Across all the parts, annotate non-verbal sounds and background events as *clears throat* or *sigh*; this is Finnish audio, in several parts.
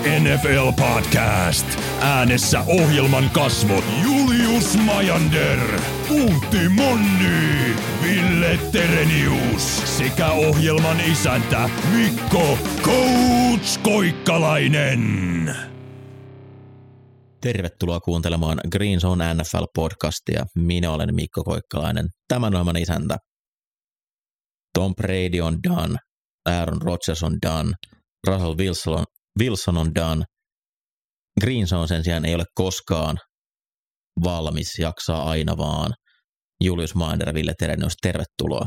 NFL podcast. Äänessä ohjelman kasvot Julius Majander, Puutti Monni, Ville Terenius sekä ohjelman isäntä Mikko Coach Koikkalainen. Tervetuloa kuuntelemaan Green Zone NFL-podcastia. Minä olen Mikko Koikkalainen, tämän ohjelman isäntä. Tom Brady on done, Aaron Rodgers on done, Russell Wilson, Wilson on done. Green Zone sen sijaan ei ole koskaan valmis, jaksaa aina vaan. Julius Maander ja Ville Terenius, tervetuloa.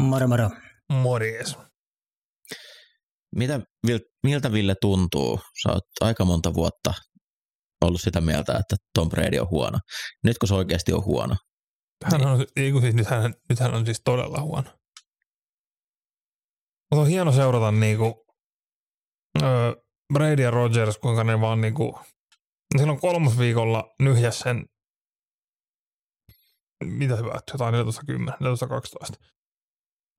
Moro moro. Morjes. Mitä, miltä Ville tuntuu? Sä oot aika monta vuotta ollut sitä mieltä, että Tom Brady on huono. Nyt kun se oikeasti on huono. Hän on, ei kun siis, nyt, hän, nyt hän on siis todella huono. Mutta on hieno seurata niinku, öö, Brady ja Rogers, kuinka ne vaan niinku, silloin kolmosviikolla nyhjäs sen, mitä hyvä, jotain 14.10, 14.12.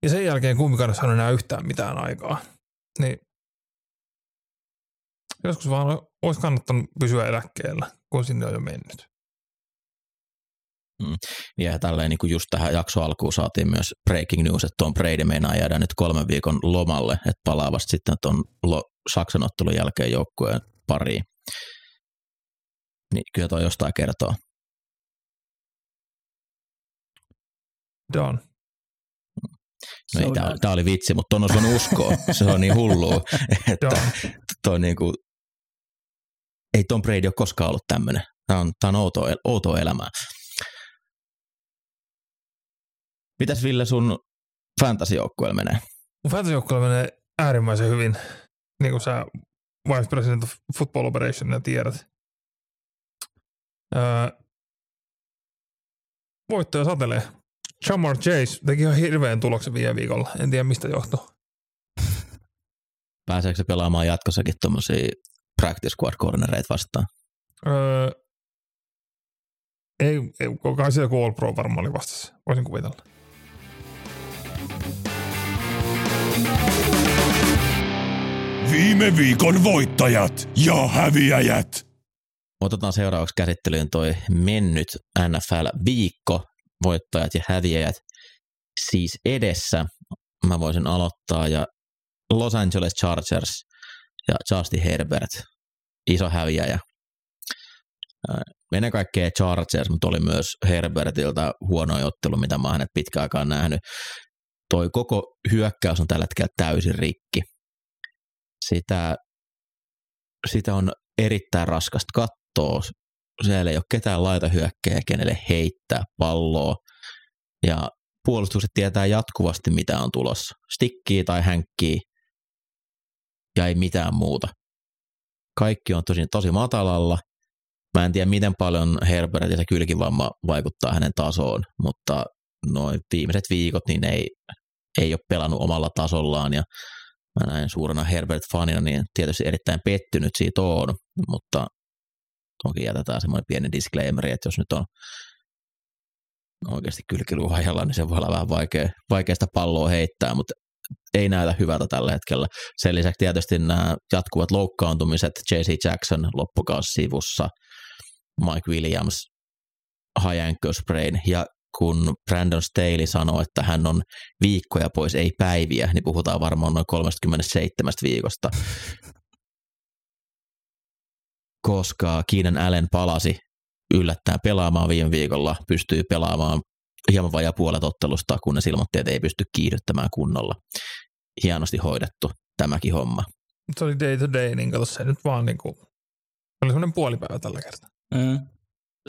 Ja sen jälkeen kumpikaan ei saanut enää yhtään mitään aikaa. Niin joskus vaan olisi kannattanut pysyä eläkkeellä, kun sinne on jo mennyt. Mm. Ja tälleen niin kuin just tähän jakso alkuun saatiin myös breaking news, että Tom Brady meinaa jäädä nyt kolmen viikon lomalle, että palaa vasta sitten tuon Saksan ottelun jälkeen joukkueen pariin. Niin kyllä toi jostain kertoo. Done. No ei, tämä, tämä oli vitsi, mutta tuon olisi uskoa. *laughs* Se on niin hullua, että toi niin kuin, ei Tom Brady ole koskaan ollut tämmöinen. Tämä on, tämä on outoa, outoa elämää. Mitäs Ville sun fantasy-joukkueella menee? Mun fantasy menee äärimmäisen hyvin, niin kuin sä Vice President of Football Operation ja tiedät. Öö, voittoja satelee. Jamar Chase teki ihan hirveän tuloksen viime viikolla. En tiedä mistä johtuu. Pääseekö se pelaamaan jatkossakin tuommoisia practice squad cornereita vastaan? Öö, ei, ei kai joku All Pro varmaan oli vastassa. Voisin kuvitella. Viime viikon voittajat ja häviäjät. Otetaan seuraavaksi käsittelyyn toi mennyt NFL-viikko, voittajat ja häviäjät siis edessä. Mä voisin aloittaa ja Los Angeles Chargers ja Justin Herbert, iso häviäjä. Ennen kaikkea Chargers, mutta oli myös Herbertiltä huono ottelu, mitä mä hänet pitkään aikaan nähnyt. Toi koko hyökkäys on tällä hetkellä täysin rikki sitä, sitä on erittäin raskasta katsoa. Siellä ei ole ketään laita hyökkää, kenelle heittää palloa. Ja puolustukset tietää jatkuvasti, mitä on tulossa. Stikkii tai hänkkii ja ei mitään muuta. Kaikki on tosi, tosi matalalla. Mä en tiedä, miten paljon Herbert ja se kylkivamma vaikuttaa hänen tasoon, mutta noin viimeiset viikot niin ei, ei ole pelannut omalla tasollaan ja mä näin suurena Herbert-fanina, niin tietysti erittäin pettynyt siitä on, mutta toki jätetään semmoinen pieni disclaimeri, että jos nyt on oikeasti kylkiluhajalla, niin se voi olla vähän vaikea, vaikeasta palloa heittää, mutta ei näytä hyvältä tällä hetkellä. Sen lisäksi tietysti nämä jatkuvat loukkaantumiset, J.C. Jackson loppukausi sivussa, Mike Williams, high ankle sprain ja kun Brandon Staley sanoi, että hän on viikkoja pois, ei päiviä, niin puhutaan varmaan noin 37 viikosta. Koska Keenan Allen palasi yllättäen pelaamaan viime viikolla, pystyy pelaamaan hieman vajaa puolet ottelusta, kunnes ilmoitti, että ei pysty kiihdyttämään kunnolla. Hienosti hoidettu tämäkin homma. Se oli day to day, niin kato se nyt vaan niin kuin, oli semmoinen puolipäivä tällä kertaa. Mm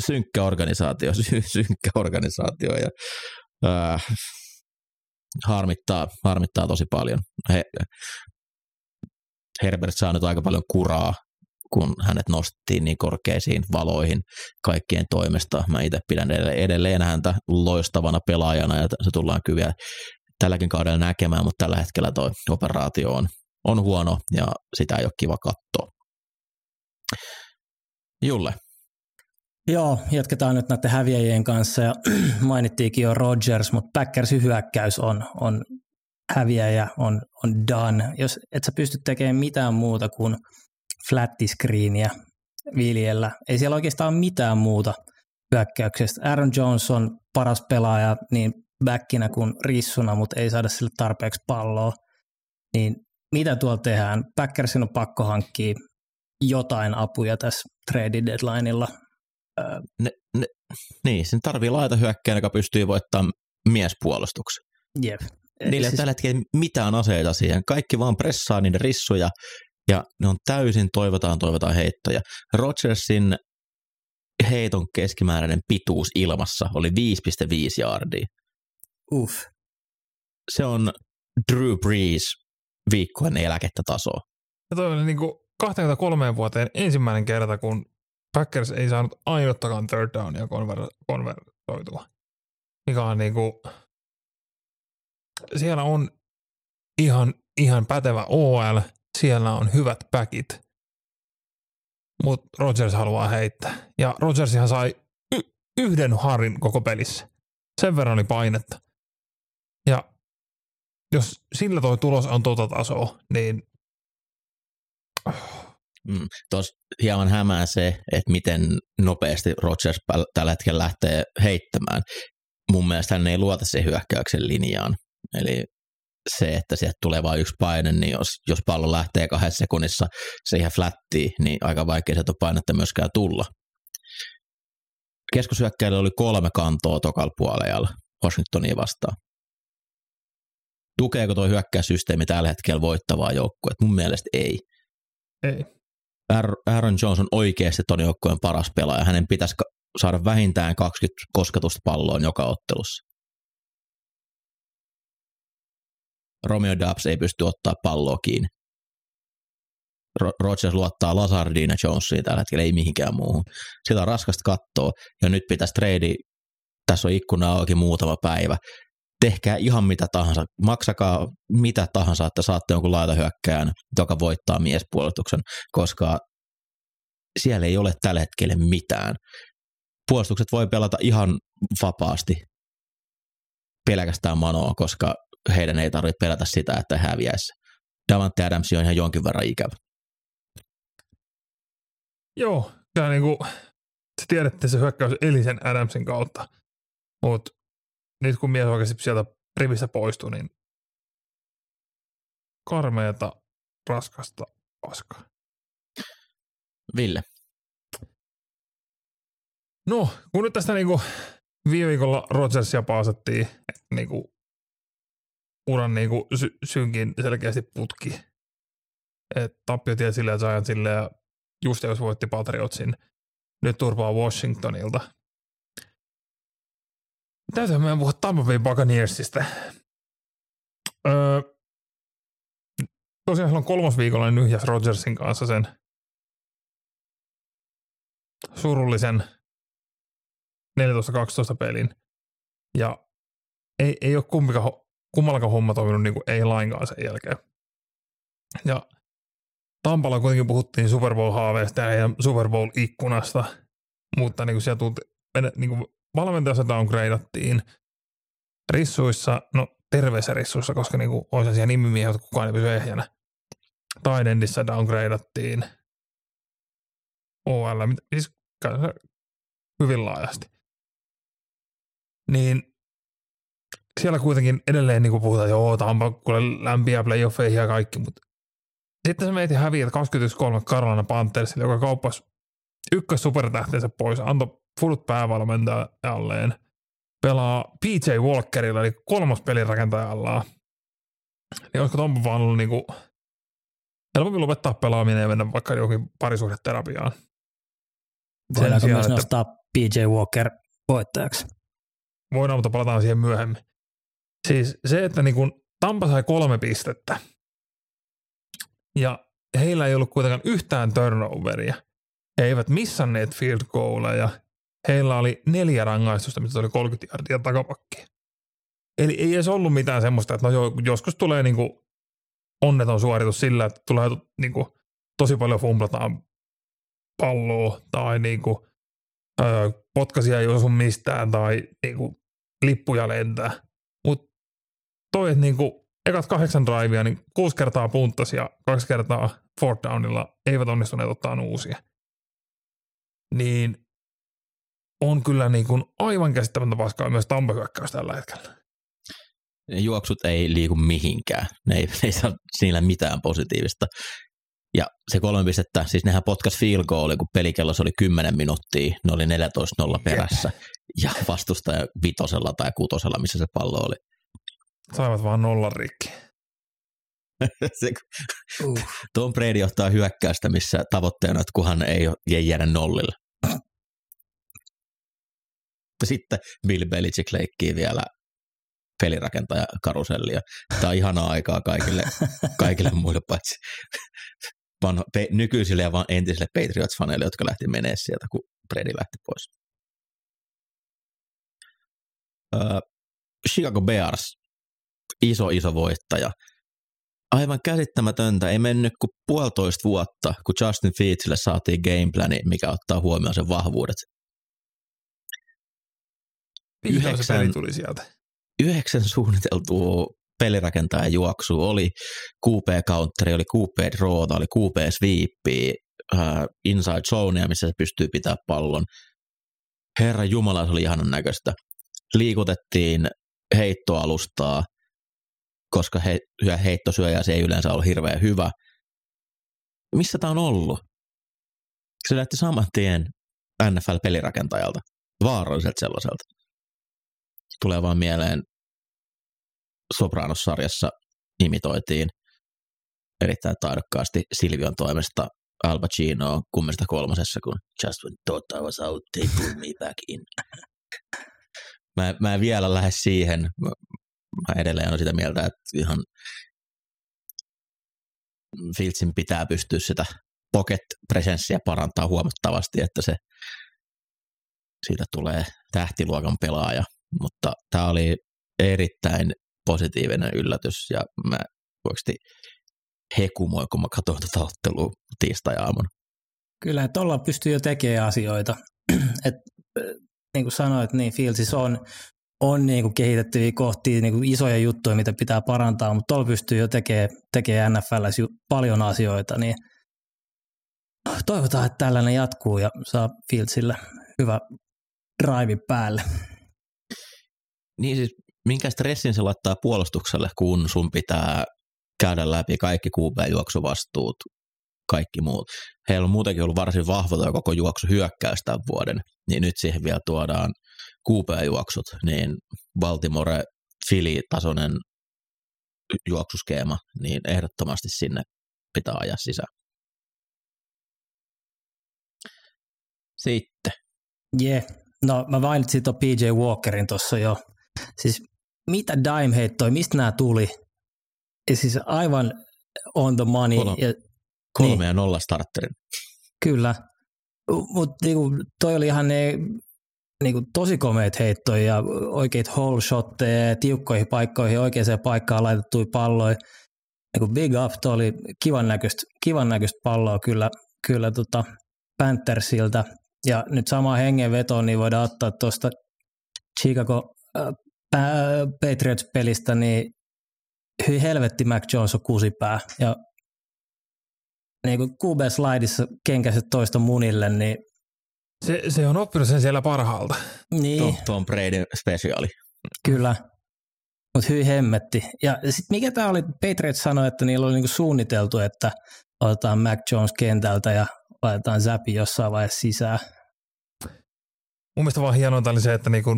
synkkä organisaatio, *laughs* sy- synkkä organisaatio ja äh, harmittaa, harmittaa tosi paljon. He, Herbert saa nyt aika paljon kuraa, kun hänet nostettiin niin korkeisiin valoihin kaikkien toimesta. Mä itse pidän edelleen häntä loistavana pelaajana ja se tullaan kyllä tälläkin kaudella näkemään, mutta tällä hetkellä tuo operaatio on on huono ja sitä ei ole kiva katsoa. Julle. Joo, jatketaan nyt näiden häviäjien kanssa ja *clears throat* mainittiinkin jo Rodgers, mutta Packersin hyökkäys on, on häviäjä, on, on done. Jos et sä pysty tekemään mitään muuta kuin flattiscreeniä viljellä, ei siellä oikeastaan mitään muuta hyökkäyksestä. Aaron Jones on paras pelaaja niin backinä kuin rissuna, mutta ei saada sille tarpeeksi palloa. Niin mitä tuolla tehdään? Packersin on pakko hankkia jotain apuja tässä trade deadlineilla. Ne, ne, niin, sen tarvii laita hyökkäin, joka pystyy voittamaan miespuolustuksen. Jep. Niillä siis... tällä hetkellä mitään aseita siihen. Kaikki vaan pressaa niiden rissuja ja ne on täysin toivotaan, toivotaan heittoja. Rodgersin heiton keskimääräinen pituus ilmassa oli 5,5 yardia. Uff. Se on Drew Brees viikkojen eläkettä tasoa. Ja toi oli niin kuin 23 vuoteen ensimmäinen kerta, kun Packers ei saanut ainuttakaan third downia konver- konvertoitua. Mikä on niin kuin, siellä on ihan, ihan pätevä OL, siellä on hyvät backit, mutta Rodgers haluaa heittää. Ja Rodgersihan sai y- yhden harin koko pelissä. Sen verran oli painetta. Ja jos sillä toi tulos on tota tasoa, niin Mm, Tuossa hieman hämää se, että miten nopeasti Rodgers tällä hetkellä lähtee heittämään. Mun mielestä hän ei luota siihen hyökkäyksen linjaan. Eli se, että sieltä tulee vain yksi paine, niin jos, jos pallo lähtee kahdessa sekunnissa siihen flättiin, niin aika vaikea sieltä painetta myöskään tulla. Keskushyökkäillä oli kolme kantoa tokalla puolella Washingtonia vastaan. Tukeeko tuo hyökkäyssysteemi tällä hetkellä voittavaa joukkuetta? Mun mielestä ei. ei. Aaron Jones on oikeasti ton joukkueen paras pelaaja. Hänen pitäisi saada vähintään 20 kosketusta palloon joka ottelussa. Romeo Dubs ei pysty ottaa palloa kiinni. Rodgers luottaa Lazardiin ja Jonesiin tällä hetkellä, ei mihinkään muuhun. Sitä on raskasta katsoa, ja nyt pitäisi trade, tässä on ikkuna auki muutama päivä. Tehkää ihan mitä tahansa, maksakaa mitä tahansa, että saatte jonkun laitahyökkään, joka voittaa miespuolustuksen, koska siellä ei ole tällä hetkellä mitään. Puolustukset voi pelata ihan vapaasti pelkästään manoa, koska heidän ei tarvitse pelätä sitä, että häviäisi. Davante Adams on ihan jonkin verran ikävä. Joo, ja niin kuin, se tiedätte se hyökkäys Elisen Adamsin kautta, mutta nyt kun mies oikeasti sieltä rivistä poistuu, niin karmeeta, raskasta paskaa. Ville. No, kun nyt tästä niinku viime viikolla Rodgersia paasattiin, että niinku uran niinku sy- synkin selkeästi putki. Et tappio sille ja Giantsille ja just jos voitti Patriotsin, nyt turvaa Washingtonilta. Täytyy meidän puhua Tampa Bay Buccaneersista. Öö, tosiaan silloin kolmas viikolla yhdessä Rodgersin kanssa sen surullisen 14-12 pelin. Ja ei, ei ole kumpikaan, kummallakaan homma toiminut niin kuin ei lainkaan sen jälkeen. Ja Tampalla kuitenkin puhuttiin Super Bowl-haaveista ja Super Bowl-ikkunasta, mutta niin kuin siellä tulti, niin kuin valmentajassa downgradeattiin. Rissuissa, no terveissä rissuissa, koska niin kuin olisi siellä nimimiehiä, että kukaan ei pysy ehjänä. Taidendissä downgradeattiin. OL, siis hyvin laajasti. Niin siellä kuitenkin edelleen niin kuin puhutaan, joo, Tampa kuule lämpiä playoffeihin ja kaikki, mutta sitten se meitä häviää 21-3 Carolina Panthersille, joka kauppasi ykkös supertähteensä pois, antoi fulut päävalmentajalleen, pelaa PJ Walkerilla, eli kolmas pelirakentajalla. Niin olisiko Tompa vaan ollut niinku helpompi lopettaa pelaaminen ja mennä vaikka johonkin parisuhdeterapiaan. Voidaanko sijaan, myös nostaa PJ Walker voittajaksi? Voidaan, mutta palataan siihen myöhemmin. Siis se, että niinku Tampa sai kolme pistettä ja heillä ei ollut kuitenkaan yhtään turnoveria. He eivät missanneet field goaleja. Heillä oli neljä rangaistusta, mitä oli 30 jardia takapakki. Eli ei edes ollut mitään semmoista, että no jo, joskus tulee niinku onneton suoritus sillä, että tulee niin kuin, tosi paljon fumplataan palloa tai niin kuin, öö, potkasia ei osu mistään tai niin kuin, lippuja lentää. Mutta toi, että niin kuin, ekat kahdeksan drivea, niin kuusi kertaa punttas ja kaksi kertaa fourth downilla eivät onnistuneet ottaa uusia. Niin on kyllä niin kuin aivan käsittämättä paskaa myös Tampa tällä hetkellä. Ne juoksut ei liiku mihinkään. Ne ei, *laughs* ne ei saa siinä mitään positiivista. Ja se kolme pistettä, siis nehän potkas field goal, kun pelikellossa oli 10 minuuttia, ne oli 14-0 perässä. Ja vastustaja vitosella tai kutosella, missä se pallo oli. Saivat vaan nollan rikki. *laughs* se, uh. Tom Brady ottaa hyökkäystä, missä tavoitteena, että kuhan ei, ei jäädä nollille. Sitten Bill Belichick leikkii vielä pelirakentaja karusellia. Tämä on ihanaa aikaa kaikille, *laughs* kaikille muille paitsi vanho, pe, nykyisille ja vaan entisille Patriots-faneille, jotka lähti menee sieltä, kun Brady lähti pois. Uh, Chicago Bears, iso iso voittaja. Aivan käsittämätöntä, ei mennyt kuin puolitoista vuotta, kun Justin Fieldsille saatiin gameplani, mikä ottaa huomioon sen vahvuudet. Yhdeksän, peli tuli sieltä yhdeksän suunniteltua pelirakentajan juoksu oli QP counteri, oli QP draw, oli QP sweep, uh, inside zone, missä se pystyy pitää pallon. Herra Jumala, se oli ihanan näköistä. Liikutettiin heittoalustaa, koska he, heittosyöjä se ei yleensä ole hirveän hyvä. Missä tämä on ollut? Se lähti saman tien NFL-pelirakentajalta, vaaralliselta sellaiselta tulee vaan mieleen Sopranos-sarjassa imitoitiin erittäin taidokkaasti Silvion toimesta Al Pacino kummesta kolmosessa, kun just when thought I was out, they pulled me back in. Mä, mä en vielä lähde siihen. Mä edelleen olen sitä mieltä, että ihan Fieldsin pitää pystyä sitä pocket-presenssiä parantaa huomattavasti, että se siitä tulee tähtiluokan pelaaja mutta tämä oli erittäin positiivinen yllätys ja mä oikeasti hekumoin, kun mä katsoin tätä ottelua tiistai-aamuna. Kyllä, että ollaan pystyy jo tekemään asioita. *clears throat* Et, niin kuin sanoit, niin Fieldsis on, on niin kuin kehitettyviä kohtia, niin kuin isoja juttuja, mitä pitää parantaa, mutta tuolla pystyy jo tekemään, tekemään NFL paljon asioita, niin toivotaan, että tällainen jatkuu ja saa Fieldsille hyvä drive päälle. Niin siis minkä stressin se laittaa puolustukselle, kun sun pitää käydä läpi kaikki QB-juoksuvastuut, kaikki muut. Heillä on muutenkin ollut varsin vahva tuo koko juoksu hyökkäys tämän vuoden, niin nyt siihen vielä tuodaan QB-juoksut, niin Baltimore Philly-tasoinen juoksuskeema, niin ehdottomasti sinne pitää ajaa sisään. Sitten. Yeah. No mä mainitsin tuon PJ Walkerin tuossa jo Siis mitä dime heittoi, mistä nämä tuli? Ja siis aivan on the money. Kolme, ja, kolme niin. ja nolla starterin. Kyllä, mutta niinku, toi oli ihan ne niinku, tosi komeet heittoja ja oikeit hole shotteja tiukkoihin paikkoihin, oikeaan paikkaan laitettuja palloja. Niinku big up, toi oli kivan näköistä, kivan näköistä palloa kyllä, kyllä tota Panthersilta. Ja nyt sama hengenveto, niin voidaan ottaa tuosta Chicago Patriots-pelistä, niin hyi helvetti Mac Jones on kusipää. Ja niin kuin QB-slaidissa kenkäiset toista munille, niin se, se on oppinut sen siellä parhaalta. Niin. Tom, Tom Brady spesiaali. Kyllä. Mutta hyi hemmetti. Ja sitten mikä tämä oli, Patriots sanoi, että niillä oli niinku suunniteltu, että otetaan Mac Jones kentältä ja laitetaan Zappi jossain vaiheessa sisään. Mun mielestä vaan hienointa oli se, että niinku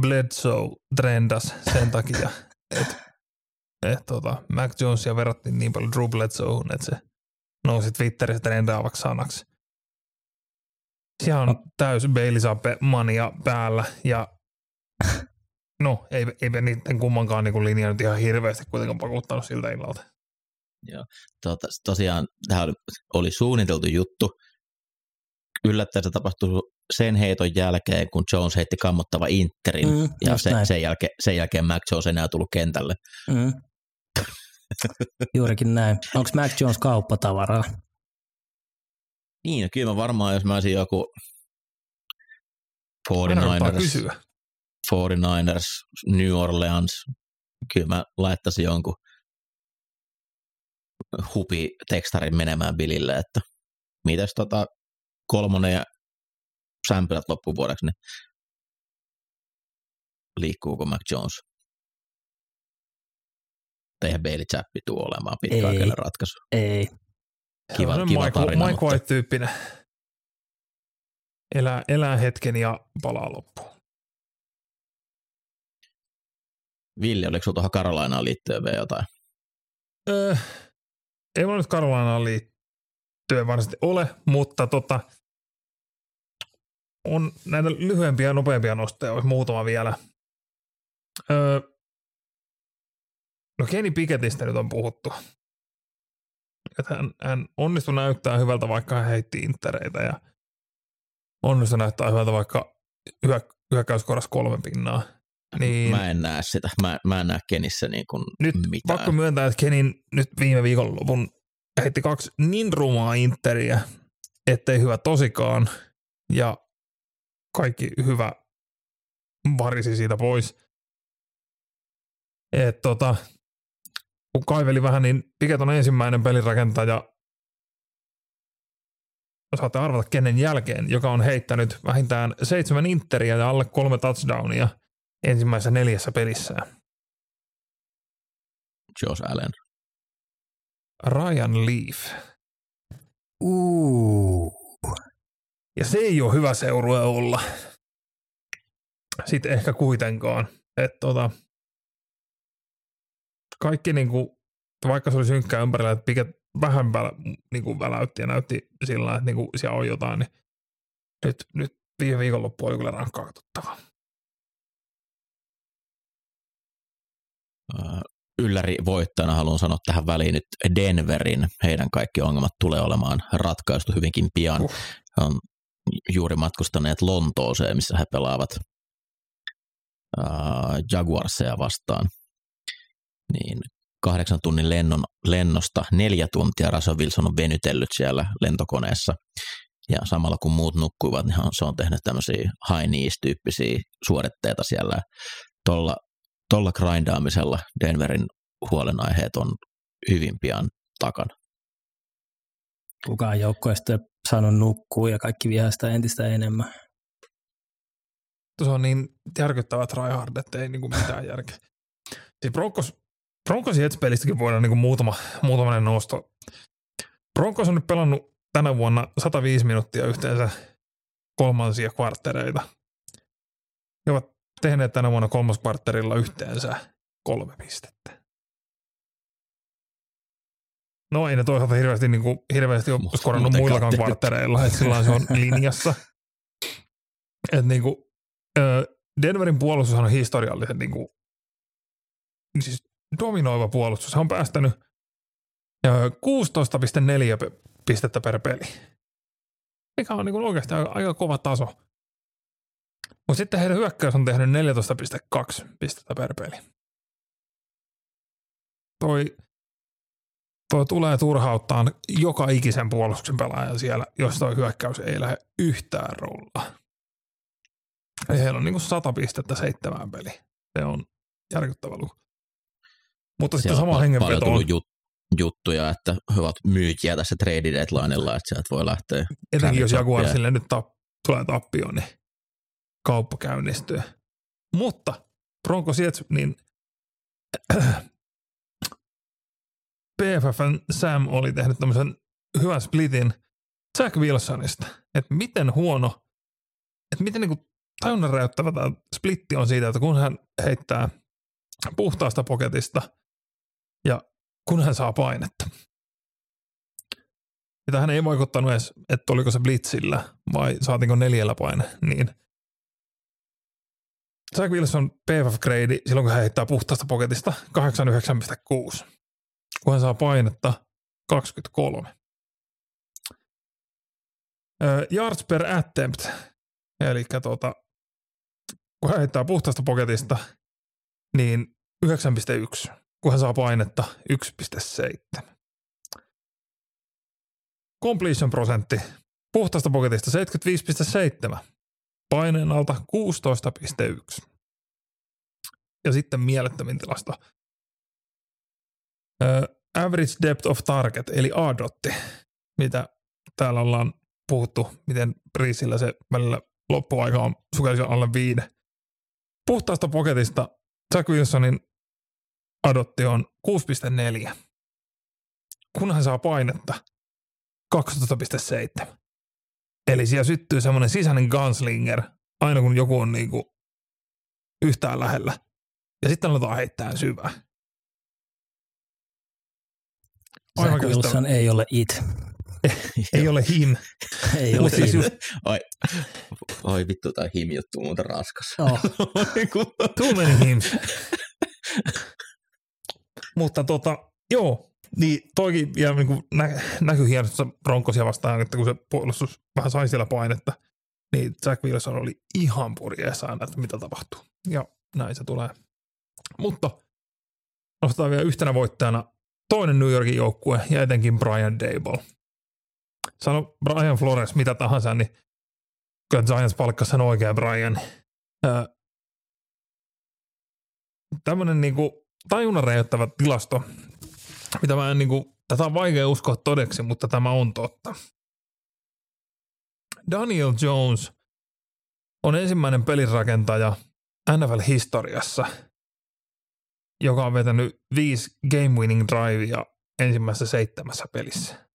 Bledsoe trendas sen takia, että et, tota, Mac Jonesia verrattiin niin paljon Drew Bledsoeun, että se nousi Twitterissä trendaavaksi sanaksi. Siellä on täys Bailey mania päällä ja no ei, ei niiden kummankaan niin linja nyt ihan hirveästi kuitenkaan pakuttanut siltä illalta. Joo, tota, tosiaan tämä oli, oli suunniteltu juttu. Yllättäen se tapahtui sen heiton jälkeen, kun Jones heitti kammottava Interin, mm, ja se, sen, jälkeen, sen jälkeen Mac Jones enää tullut kentälle. Mm. Juurikin näin. Onko Mac Jones kauppatavaraa? Niin, no kyllä mä varmaan, jos mä olisin joku Aina kannattaa 49ers, kysyä. 49ers, New Orleans, kyllä mä laittaisin jonkun hupi tekstarin menemään Billille, että mitäs tota kolmonen ja sämpylät loppuvuodeksi, niin liikkuuko Mac Jones? Tai eihän Bailey Zappi tuu olemaan Ei. pitkäaikainen ratkaisu. Ei. Kiva, Se on kiva Michael, tarina, Mike mutta White-tyyppinen. Elää, elää hetken ja palaa loppuun. Ville, oliko sulla tuohon Carolinaan liittyen vielä jotain? Öö, ei mulla nyt Carolinaan liittyen varsinaisesti ole, mutta tota, on näitä lyhyempiä ja nopeampia nostoja, olisi muutama vielä. Öö, no Kenny Pickettistä nyt on puhuttu. Että hän, hän onnistui näyttää hyvältä, vaikka hän heitti intereitä ja onnistui näyttää hyvältä, vaikka hyö, hyökkäyskorras kolme pinnaa. Niin, Mä en näe sitä. Mä, mä en näe Kenissä niin kuin nyt mitään. pakko myöntää, että Kenin nyt viime viikonlopun heitti kaksi niin rumaa interiä, ettei hyvä tosikaan. Ja kaikki hyvä varisi siitä pois. Et tota, kun kaiveli vähän, niin Piket on ensimmäinen pelirakentaja, saatte arvata kenen jälkeen, joka on heittänyt vähintään seitsemän interiä ja alle kolme touchdownia ensimmäisessä neljässä pelissään. Josh Allen. Ryan Leaf. Uu. Ja se ei ole hyvä seurue olla. Sitten ehkä kuitenkaan. Että tota, kaikki niinku, vaikka se oli synkkää ympärillä, että Piket vähän välä, niinku väläytti ja näytti sillä että niinku siellä on jotain, niin nyt, nyt viime viikonloppu oli kyllä rankkaa katsottavaa. Ylläri voittajana haluan sanoa tähän väliin nyt Denverin. Heidän kaikki ongelmat tulee olemaan ratkaistu hyvinkin pian. Uh. On juuri matkustaneet Lontooseen, missä he pelaavat äh, Jaguarseja vastaan. Niin kahdeksan tunnin lennon, lennosta neljä tuntia Russell Wilson on venytellyt siellä lentokoneessa. Ja samalla kun muut nukkuivat, niin se on tehnyt tämmöisiä high knees-tyyppisiä suoritteita siellä. Tolla, tolla grindaamisella Denverin huolenaiheet on hyvin pian takana. Kukaan joukkueesta saanut nukkua ja kaikki vihasta entistä enemmän. Se on niin järkyttävä tryhard, että ei niinku mitään järkeä. Siis Broncos, Broncos Jets-pelistäkin voidaan niinku muutama, muutamainen nosto. Broncos on nyt pelannut tänä vuonna 105 minuuttia yhteensä kolmansia kvarttereita. He ovat tehneet tänä vuonna kolmoskvartterilla yhteensä kolme pistettä. No ei ne toisaalta hirveästi, niin kuin, hirveästi ole Mut skorannut muillakaan kvarttereilla, että sillä se on linjassa. *laughs* Et niin kuin, Denverin puolustus on historiallisen niin kuin, siis dominoiva puolustus. Hän on päästänyt ö, 16,4 pe- pistettä per peli, mikä on niin kuin oikeasti aika, aika kova taso. Mutta sitten heidän hyökkäys on tehnyt 14,2 pistettä per peli. Toi, toi tulee turhauttaa joka ikisen puolustuksen pelaajan siellä, jos toi hyökkäys ei lähde yhtään rollaa. Eli heillä on niinku 100 pistettä seitsemään peli. Se on järkyttävä luku. Mutta sitten sama hengenveto on, jut, juttuja, että he ovat myyjiä tässä trade deadlinella, että sieltä voi lähteä. etenkin jos Jaguarsille nyt tap, tulee tappio, niin kauppa käynnistyy. Mutta Broncos Jets, niin PFFn Sam oli tehnyt tämmöisen hyvän splitin Jack Wilsonista, että miten huono, että miten niinku tajunnan räjäyttävä tämä splitti on siitä, että kun hän heittää puhtaasta poketista ja kun hän saa painetta. Ja tähän ei vaikuttanut edes, että oliko se blitzillä vai saatiinko neljällä paine, niin Jack Wilson PFF grade silloin, kun hän heittää puhtaasta poketista 89,6. Kun hän saa painetta 23. Ö, yards per attempt, eli tota, kun hän heittää puhtaasta poketista, niin 9,1. kun hän saa painetta 1,7. Completion prosentti puhtaasta poketista 75,7. Paineen alta 16,1. Ja sitten mielettömin tilasto. Average depth of target, eli A-dotti, mitä täällä ollaan puhuttu, miten Priisillä se välillä loppuaika on sukelisi alle viide. Puhtaasta poketista Jack Wilsonin adotti on 6,4. Kun hän saa painetta 12,7. Eli siellä syttyy semmoinen sisäinen gunslinger, aina kun joku on niinku yhtään lähellä. Ja sitten aletaan heittää syvää. Zach Wilson ei ole it. *laughs* ei ole him. ei ole siis him. just, Oi, oi vittu, tai him-juttu on muuten raskas. Oh. too many hims. Mutta tota, joo, niin toikin vielä niin kuin nä- näkyy hienosti Broncosia vastaan, että kun se puolustus vähän sai siellä painetta, niin Jack Wilson oli ihan purjeessa aina, että mitä tapahtuu. Ja näin se tulee. Mutta nostetaan vielä yhtenä voittajana toinen New Yorkin joukkue ja etenkin Brian Dable. Sano Brian Flores mitä tahansa, niin kyllä Giants palkkasi sen oikein Brian. Öö, tämmöinen niinku tajunnan tilasto, mitä mä en niinku, tätä on vaikea uskoa todeksi, mutta tämä on totta. Daniel Jones on ensimmäinen pelirakentaja NFL-historiassa, joka on vetänyt viisi game winning drivea ensimmäisessä seitsemässä pelissä.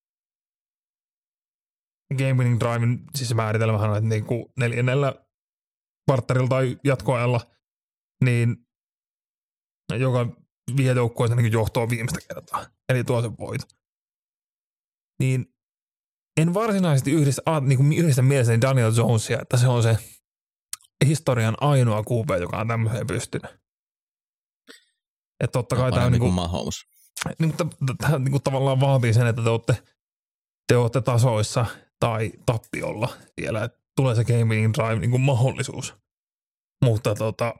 Game winning drivein siis määritelmähän on, että niinku neljännellä partnerilla tai jatkoajalla, niin joka vie joukkueensa niin johtoa viimeistä kertaa, eli tuo sen voit. Niin en varsinaisesti yhdistä, niin kuin yhdistä mielestäni Daniel Jonesia, että se on se historian ainoa QB, joka on tämmöiseen pystynyt. Että totta kai tämä on niin kuin, Mahomes. niin, tämä niin kuin tavallaan vaatii sen, että te olette, te olette tasoissa tai tappiolla vielä, että tulee se game winning drive niin kuin mahdollisuus. Mutta tota,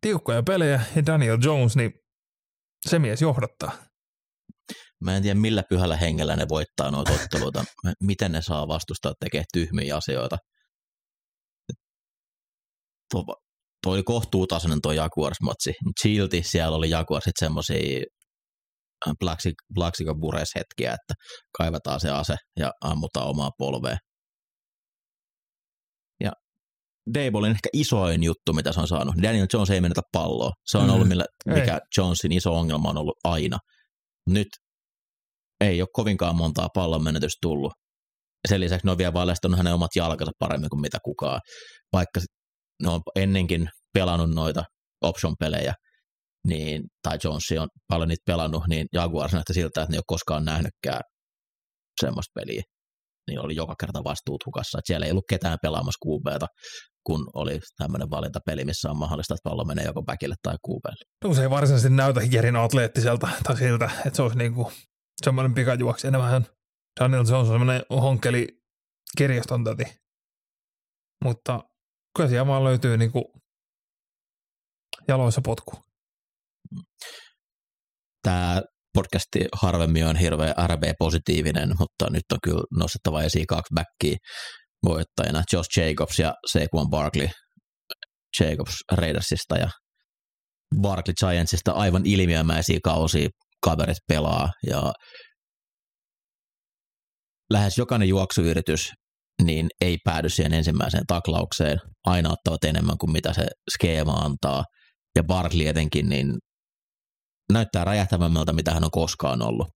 tiukkoja pelejä ja Daniel Jones, niin se mies johdattaa. Mä en tiedä millä pyhällä hengellä ne voittaa noita otteluita. Miten ne saa vastustaa tekemään tyhmiä asioita. Tuo, tuo oli kohtuutasainen tuo Jaguars-matsi, mutta silti siellä oli Jaguarsit semmoisia Plaxico Bures hetkiä, että kaivetaan se ase ja ammutaan omaa polvea. Ja Dablein ehkä isoin juttu, mitä se on saanut. Daniel Jones ei menetä palloa. Se on mm. ollut, millä, mikä ei. Jonesin iso ongelma on ollut aina. Nyt ei ole kovinkaan montaa pallon menetystä tullut. Sen lisäksi ne on vielä valjastanut hänen omat jalkansa paremmin kuin mitä kukaan. Vaikka ne on ennenkin pelannut noita option-pelejä, niin, tai Jonesi on paljon niitä pelannut, niin Jaguars näyttää siltä, että ne ei ole koskaan nähnytkään semmoista peliä. Niin oli joka kerta vastuut hukassa. Että siellä ei ollut ketään pelaamassa QBta, kun oli tämmöinen valintapeli, missä on mahdollista, että pallo menee joko backille tai QBlle. Se ei varsinaisesti näytä Jerin atleettiselta tai siltä, että se olisi niinku semmoinen pikajuoksi. Enemmän Daniel Jones on semmoinen honkeli kirjaston täti. Mutta kyllä siellä vaan löytyy niinku jaloissa potku. Tämä podcasti harvemmin on hirveän RB-positiivinen, mutta nyt on kyllä nostettava esiin kaksi backia voittajina. Josh Jacobs ja Saquon Barkley. Jacobs Raidersista ja Barkley Giantsista aivan ilmiömäisiä kausia kaverit pelaa ja lähes jokainen juoksuyritys niin ei päädy siihen ensimmäiseen taklaukseen. Aina ottavat enemmän kuin mitä se skeema antaa. Ja Barkley etenkin, niin näyttää räjähtävämmältä, mitä hän on koskaan ollut.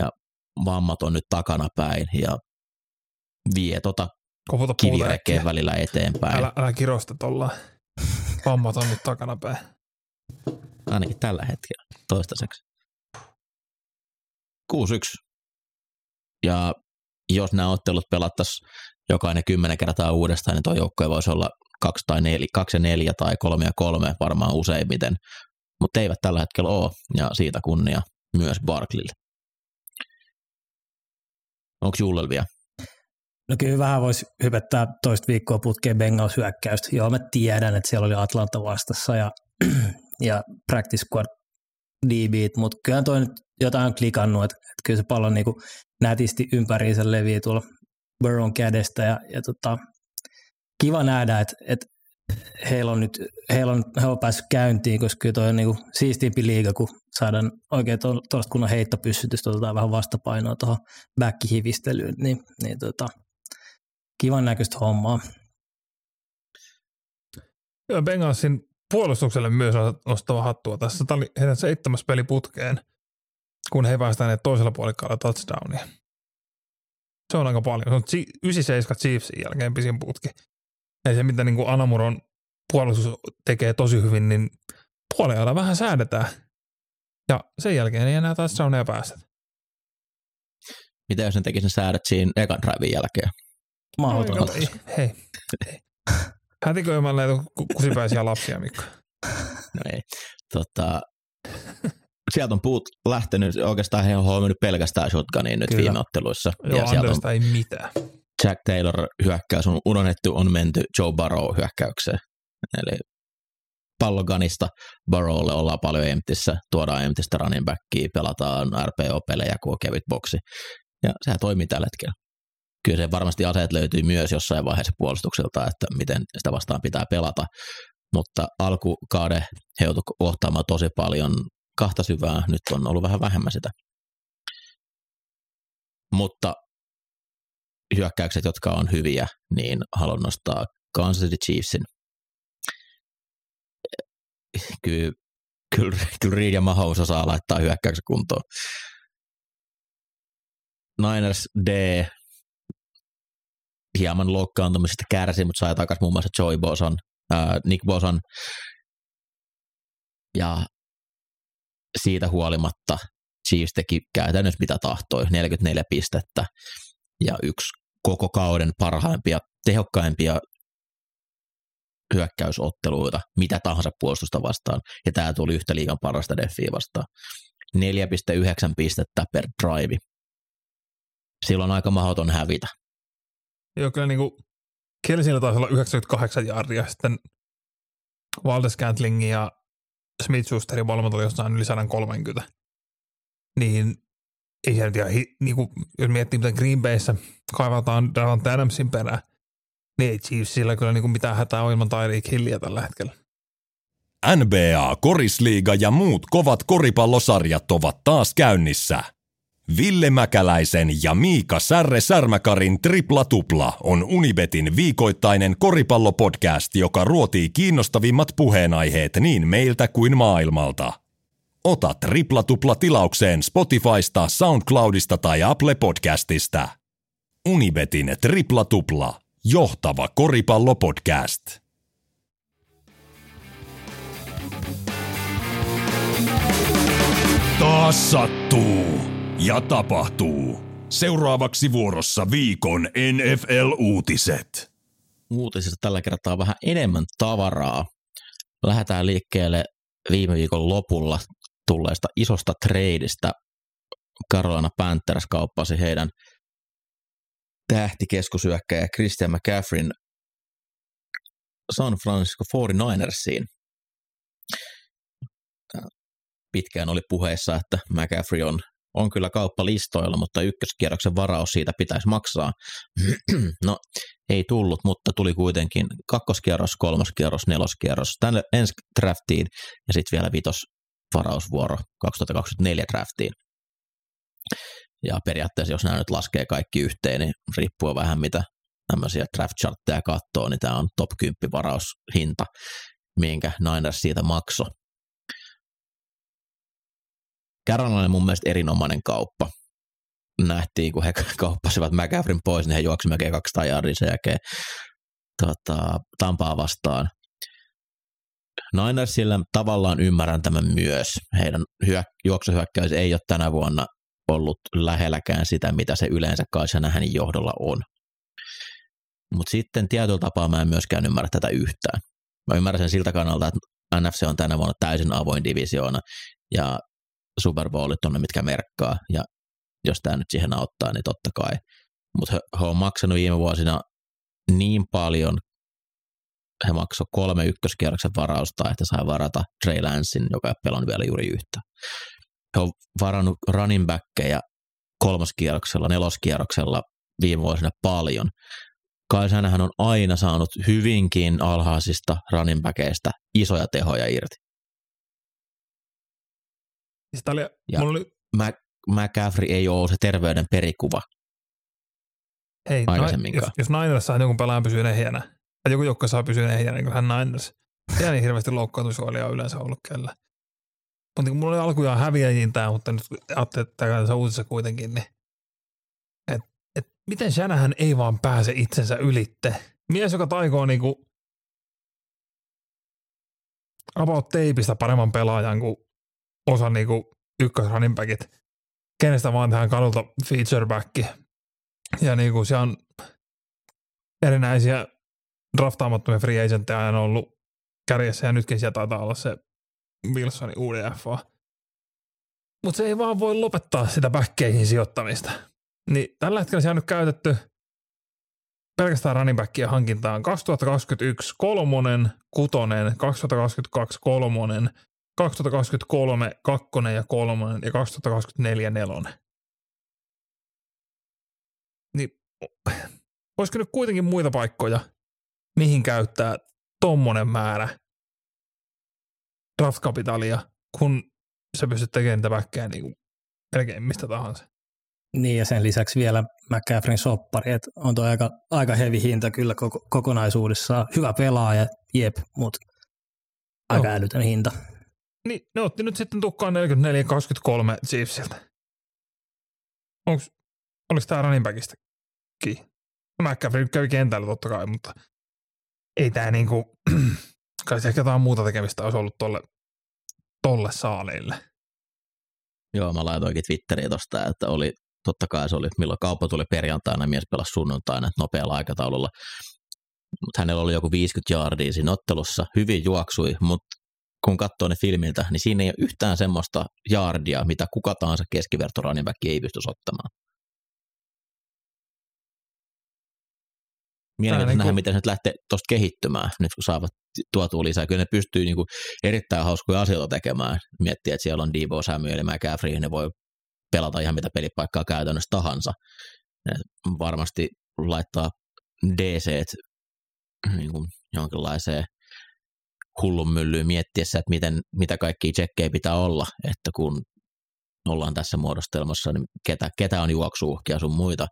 Ja vammat on nyt takana päin ja vie tota kivirekkeen välillä eteenpäin. Älä, älä kirosta tuolla. Vammat on nyt takana päin. Ainakin tällä hetkellä, toistaiseksi. 6-1. Ja jos nämä ottelut pelattaisiin jokainen kymmenen kertaa uudestaan, niin tuo joukkue voisi olla kaksi, tai neljä, kaksi ja neljä tai kolme ja kolme varmaan useimmiten, mutta eivät tällä hetkellä ole, ja siitä kunnia myös Barklille. Onko Jullel vielä? No kyllä vähän voisi hypettää toista viikkoa putkeen Bengals hyökkäystä. Joo, mä tiedän, että siellä oli Atlanta vastassa ja *clears throat* ja practice squad DBt, mutta kyllä toi nyt jotain on klikannut, että, että kyllä se pallo niin kuin nätisti ympäriinsä leviää tuolla Burrown kädestä ja, ja tota, kiva nähdä, että, että heillä on nyt heillä on, he on päässyt käyntiin, koska kyllä toi on niin siistiimpi liiga, kun saadaan oikein tuollaista kunnon heittopyssytystä, otetaan vähän vastapainoa tuohon backhivistelyyn, niin, niin tota, kivan näköistä hommaa. Bengalsin puolustukselle myös nostava hattua tässä. Tämä oli heidän seitsemäs peli putkeen, kun he päästään toisella puolikkaalla touchdownia. Se on aika paljon. Se on 97 Chiefsin jälkeen pisin putki. Ei se, mitä niin kuin Anamuron puolustus tekee tosi hyvin, niin puolella vähän säädetään. Ja sen jälkeen ei enää touchdownia päästä. Mitä jos ne tekisi ne säädöt siinä ekan drivein jälkeen? Mahdotonta. Hei, hei. *laughs* Hätiköimällä kusipäisiä lapsia, Mikko. No ei. Tota, sieltä on puut lähtenyt, oikeastaan he on huomioinut pelkästään shotgunin nyt Kyllä. viime otteluissa. Joo, ja sieltä on, ei mitään. Jack Taylor hyökkäys on unohdettu, on menty Joe Burrow hyökkäykseen. Eli palloganista Burrowlle ollaan paljon emptissä, tuodaan emptistä running backia, pelataan RPO-pelejä, kun on kevyt boksi. Ja sehän toimii tällä hetkellä kyllä se varmasti aseet löytyy myös jossain vaiheessa puolustukselta, että miten sitä vastaan pitää pelata, mutta alkukauden he joutuivat kohtaamaan tosi paljon kahta syvää, nyt on ollut vähän vähemmän sitä. Mutta hyökkäykset, jotka on hyviä, niin haluan nostaa Kansas City Chiefsin. Kyllä, kyllä, kyllä Reed ja Mahomes osaa laittaa hyökkäyksen kuntoon. Niners D hieman loukkaantumisesta kärsi, mutta sai takaisin muun muassa Joy Boson, äh, Nick Boson. Ja siitä huolimatta Chiefs teki käytännössä mitä tahtoi, 44 pistettä ja yksi koko kauden parhaimpia, tehokkaimpia hyökkäysotteluita, mitä tahansa puolustusta vastaan, ja tämä tuli yhtä liigan parasta defiä vastaan. 4,9 pistettä per drive. Silloin aika mahdoton hävitä. Joo, kyllä niin kuin Kelsillä taisi olla 98 jardia, sitten Valdes Cantling ja Smith Schusterin molemmat oli jossain yli 130. Niin ei se nyt ihan, niin kuin, jos miettii, miten Green Bayssä kaivataan Davante Adamsin perään, niin ei Chiefsillä kyllä niin kuin mitään hätää on ilman Tyreek Hilliä tällä hetkellä. NBA, Korisliiga ja muut kovat koripallosarjat ovat taas käynnissä. Ville Mäkäläisen ja Miika Särre Särmäkarin Tripla Tupla on Unibetin viikoittainen koripallopodcast, joka ruotii kiinnostavimmat puheenaiheet niin meiltä kuin maailmalta. Ota Tripla Tupla tilaukseen Spotifysta, Soundcloudista tai Apple Podcastista. Unibetin Tripla Tupla, johtava koripallopodcast. Taas sattuu ja tapahtuu. Seuraavaksi vuorossa viikon NFL-uutiset. Uutisista tällä kertaa vähän enemmän tavaraa. Lähdetään liikkeelle viime viikon lopulla tulleesta isosta treidistä. Carolina Panthers kauppasi heidän tähtikeskusyökkäjä Christian McCaffreyn San Francisco 49ersiin. Pitkään oli puheessa, että McCaffrey on on kyllä kauppalistoilla, mutta ykköskierroksen varaus siitä pitäisi maksaa. *clears throat* no, ei tullut, mutta tuli kuitenkin kakkoskierros, kolmoskierros, neloskierros tänne ensi draftiin ja sitten vielä vitos varausvuoro 2024 draftiin. Ja periaatteessa, jos nämä nyt laskee kaikki yhteen, niin riippuu vähän mitä tämmöisiä draft chartteja katsoo, niin tämä on top 10 varaushinta, minkä Niners siitä maksoi. Carolina mun mielestä erinomainen kauppa. Nähtiin, kun he *laughs* kauppasivat McCaffrin pois, niin he juoksivat melkein 200 jardin sen jälkeen tota, Tampaa vastaan. Ninersillä tavallaan ymmärrän tämän myös. Heidän hyök- juoksuhyökkäys ei ole tänä vuonna ollut lähelläkään sitä, mitä se yleensä Kai hänen johdolla on. Mutta sitten tietyllä tapaa mä en myöskään ymmärrä tätä yhtään. Mä ymmärrän sen siltä kannalta, että NFC on tänä vuonna täysin avoin divisioona, ja Super Bowlit on ne, mitkä merkkaa, ja jos tämä nyt siihen auttaa, niin totta kai. Mutta he, he on maksanut viime vuosina niin paljon he maksoivat kolme ykköskierroksen varausta, että sai varata Trey Lancein, joka ei pelannut vielä juuri yhtä. He on varannut running backkejä kolmoskierroksella, neloskierroksella viime vuosina paljon. Kai hän on aina saanut hyvinkin alhaisista running backeista isoja tehoja irti. Siis oli, Ja- mulla oli, McCaffrey ei ole se terveyden perikuva. hei, aikaisemminkaan. jos, jos Niners saa jonkun pelaajan pysyä ehjänä, tai joku joukko saa pysyä ehjänä, niin hän Niners. Ei niin hirveästi loukkaantumisolia yleensä ollut kellä. Mutta niin mulla oli alkujaan häviäjiin tämä, mutta nyt ajattelin, että tämä on uutisessa kuitenkin, niin et, et miten Shanahan ei vaan pääse itsensä ylitte. Mies, joka taikoo niinku about teipistä paremman pelaajan kuin osa niinku ykkös running backit, kenestä vaan tähän kadulta feature back. Ja niinku se on erinäisiä draftaamattomia free agentteja aina ollut kärjessä ja nytkin siellä taitaa olla se Wilsonin UDFA. Mutta se ei vaan voi lopettaa sitä backkeihin sijoittamista. Niin tällä hetkellä se on nyt käytetty pelkästään running backien hankintaan 2021 kolmonen, kutonen, 2022 kolmonen, 2023 kakkonen ja kolmonen ja 2024 nelonen. Niin olisiko nyt kuitenkin muita paikkoja, mihin käyttää tommonen määrä draft-kapitalia, kun sä pystyt tekemään niitä backkejä niin kuin melkein mistä tahansa. Niin ja sen lisäksi vielä McCaffreyn soppari, että on tuo aika, aika hevi hinta kyllä koko, kokonaisuudessaan. Hyvä pelaaja, jep, mutta aika Joo. älytön hinta. Niin, ne otti nyt sitten tukkaan 44-23 Chiefsiltä. Onks, oliko tämä running backista kiinni? No McCaffrey kävi kentällä totta kai, mutta ei tämä niinku, *clears throat* kai se ehkä jotain muuta tekemistä olisi ollut tolle, tolle saaleille. Joo, mä laitoinkin Twitteriin tosta, että oli, totta kai se oli, milloin kauppa tuli perjantaina, mies pelasi sunnuntaina että nopealla aikataululla. Mutta hänellä oli joku 50 jardia siinä ottelussa, hyvin juoksui, mutta kun katsoo ne filmiltä, niin siinä ei ole yhtään semmoista jardia, mitä kuka tahansa keskiverto running back ei pystyisi ottamaan. Mielenkiintoista nähdä, miten se nyt lähtee tuosta kehittymään, nyt kun saavat tuotua lisää. Kyllä ne pystyy niinku erittäin hauskoja asioita tekemään. Miettiä, että siellä on Debo Samuel ja McCaffrey, ne voi pelata ihan mitä pelipaikkaa käytännössä tahansa. Ne varmasti laittaa DC niin kuin jonkinlaiseen hullun myllyyn miettiessä, että miten, mitä kaikkia tsekkejä pitää olla, että kun ollaan tässä muodostelmassa, niin ketä, ketä on juoksuuhkia sun muita.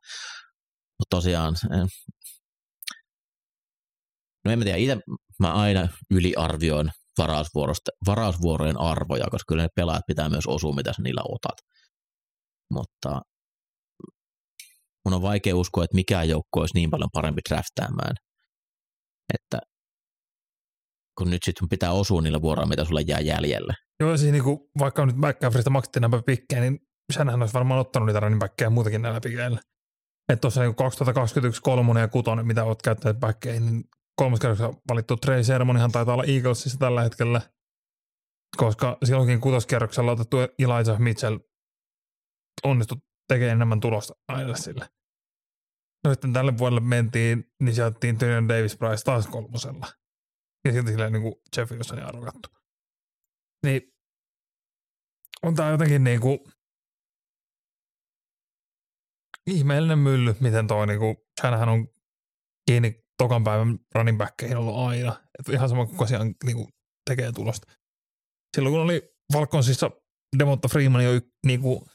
Mutta tosiaan, eh, no en mä tiedä, itse mä aina yliarvioin varausvuorojen arvoja, koska kyllä ne pelaajat pitää myös osua, mitä sä niillä otat. Mutta mun on vaikea uskoa, että mikään joukko olisi niin paljon parempi draftaamaan, että kun nyt sitten pitää osua niillä vuoroilla, mitä sulle jää jäljelle. Joo, siis niinku, vaikka nyt McCaffreysta maksettiin nämä pikkejä, niin senhän olisi varmaan ottanut niitä running backkejä muutakin näillä pikeillä. Että tuossa niinku 2021 kolmonen ja kutonen, mitä olet käyttänyt backkeihin, niin kolmoskerroksessa valittu Trey Sermonihan taitaa olla Eaglesissa tällä hetkellä, koska silloinkin kutoskierroksella otettu Elijah Mitchell onnistui tekemään enemmän tulosta aina sille. No sitten tälle vuodelle mentiin, niin sieltä Tyrion Davis Price taas kolmosella. Ja silti silleen niin kuin Jeff Wilsonin arvokattu. Niin on tää jotenkin niinku ihmeellinen mylly, miten toi niinku, hänhän on kiinni tokan päivän running backkeihin ollut aina. Et ihan sama kuin asiaan niinku tekee tulosta. Silloin kun oli Falconsissa Demonta Freeman jo y- niinku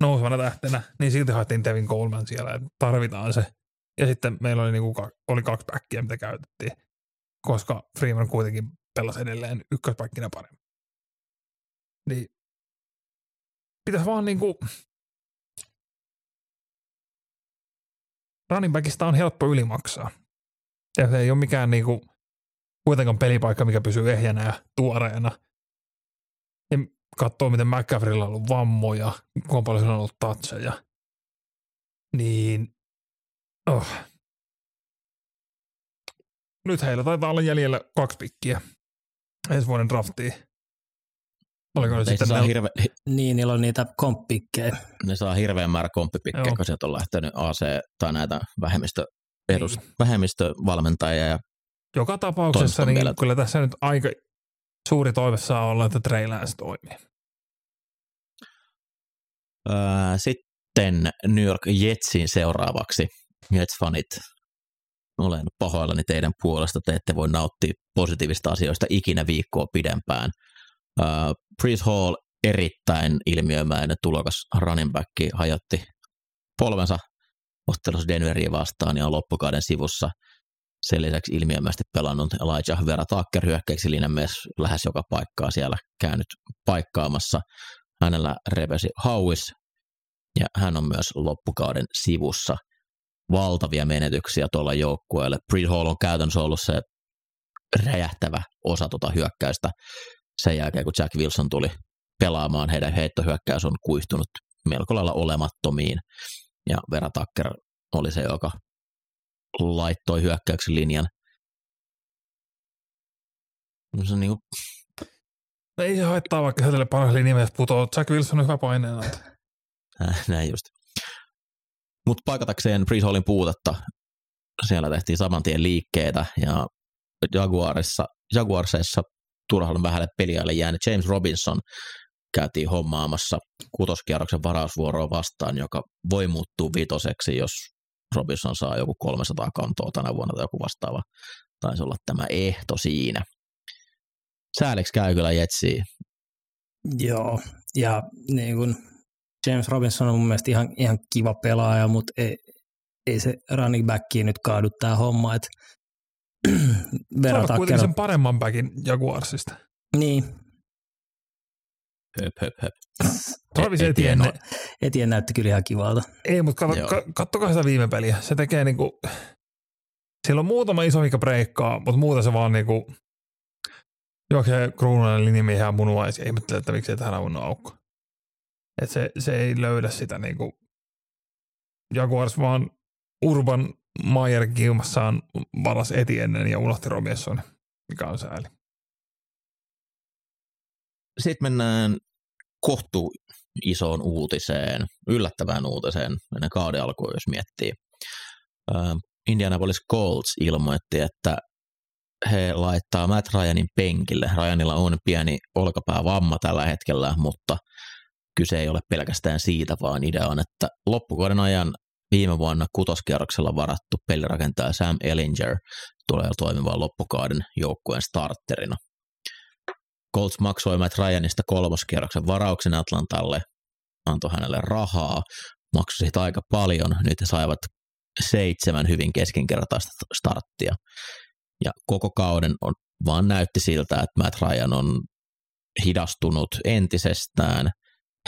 nousevana tähtenä, niin silti haettiin Devin Coleman siellä, että tarvitaan se. Ja sitten meillä oli, niinku, ka- oli kaksi backia, mitä käytettiin, koska Freeman kuitenkin pelasi edelleen ykköspäkkinä paremmin. Niin pitäisi vaan niinku running backista on helppo ylimaksaa. Ja se ei ole mikään niinku kuitenkaan pelipaikka, mikä pysyy ehjänä ja tuoreena. Ja katsoo, miten McCaffreylla on ollut vammoja, kuinka paljon on ollut toucheja. Niin, oh. Nyt heillä taitaa olla jäljellä kaksi pikkiä ensi vuoden draftiin. Oliko se sitten saa nel- hirve, Niin, niillä on niitä komppikkejä. ne saa hirveän määrä komppipikkejä, Joo. kun sieltä on lähtenyt AC tai näitä vähemmistö, edus, Niin. vähemmistövalmentajia ja joka tapauksessa niin kyllä tässä nyt aika suuri toive saa olla, että Trey Lance toimii. Öö, sitten New York Jetsin seuraavaksi. Jets-fanit, olen pahoillani teidän puolesta, te ette voi nauttia positiivista asioista ikinä viikkoa pidempään. Uh, Priest Hall erittäin ilmiömäinen tulokas running back hajotti polvensa ottelussa Denveriin vastaan ja on loppukauden sivussa. Sen lisäksi ilmiömäisesti pelannut Elijah Vera Tucker hyökkäiksi myös lähes joka paikkaa siellä käynyt paikkaamassa. Hänellä revesi hauis ja hän on myös loppukauden sivussa. Valtavia menetyksiä tuolla joukkueelle. Breed Hall on käytännössä ollut se räjähtävä osa tuota hyökkäystä sen jälkeen, kun Jack Wilson tuli pelaamaan. Heidän heittohyökkäys on kuihtunut melko lailla olemattomiin. Ja Vera Tucker oli se, joka laittoi hyökkäyksen linjan. Se on niin kuin... Ei se haittaa, vaikka hänelle paras linjamies putoo. Jack Wilson on hyvä paineen *laughs* Näin just. Mutta paikatakseen Brees Hallin puutetta, siellä tehtiin saman tien liikkeitä ja Jaguarissa, Jaguarsissa turhan vähälle peliajalle jäänyt James Robinson käytiin hommaamassa kutoskierroksen varausvuoroa vastaan, joka voi muuttua vitoseksi, jos Robinson saa joku 300 kantoa tänä vuonna tai joku vastaava. Taisi olla tämä ehto siinä. Sääliksi käy kyllä Jetsiin. Joo, ja niin kun James Robinson on mun mielestä ihan, ihan kiva pelaaja, mutta ei, ei se running backiin nyt kaadu tämä homma, että *clears throat* verrataan kuitenkin sen paremman backin Jaguarsista. Niin. Höp, höp, höp. *sniffs* Travis Etienne. Etienne näytti kyllä ihan kivalta. Ei, mutta katso, ka, kattokaa sitä viime peliä. Se tekee niinku, siellä on muutama iso, mikä breikkaa, mutta muuta se vaan niinku, juoksee kruunainen linjamiehen ja munuaisia. Ihmettelee, että miksi ei tähän avunnut aukko. Et se, se ei löydä sitä niinku, Jaguars vaan Urban Mayer kiumassaan varas Etiennen ja unohti Robinson, mikä on sääli. Sitten mennään kohtu isoon uutiseen, yllättävään uutiseen ennen kauden alkuun, jos miettii. Indianapolis Colts ilmoitti, että he laittaa Matt Ryanin penkille. Ryanilla on pieni olkapäävamma tällä hetkellä, mutta kyse ei ole pelkästään siitä, vaan idea on, että loppukauden ajan viime vuonna kutoskierroksella varattu pelirakentaja Sam Ellinger tulee toimimaan loppukauden joukkueen starterina. Colts maksoi Matt Ryanista kolmoskierroksen varauksen Atlantalle, antoi hänelle rahaa, maksoi siitä aika paljon. Nyt he saivat seitsemän hyvin keskinkertaista starttia. Ja koko kauden on, vaan näytti siltä, että Matt Ryan on hidastunut entisestään,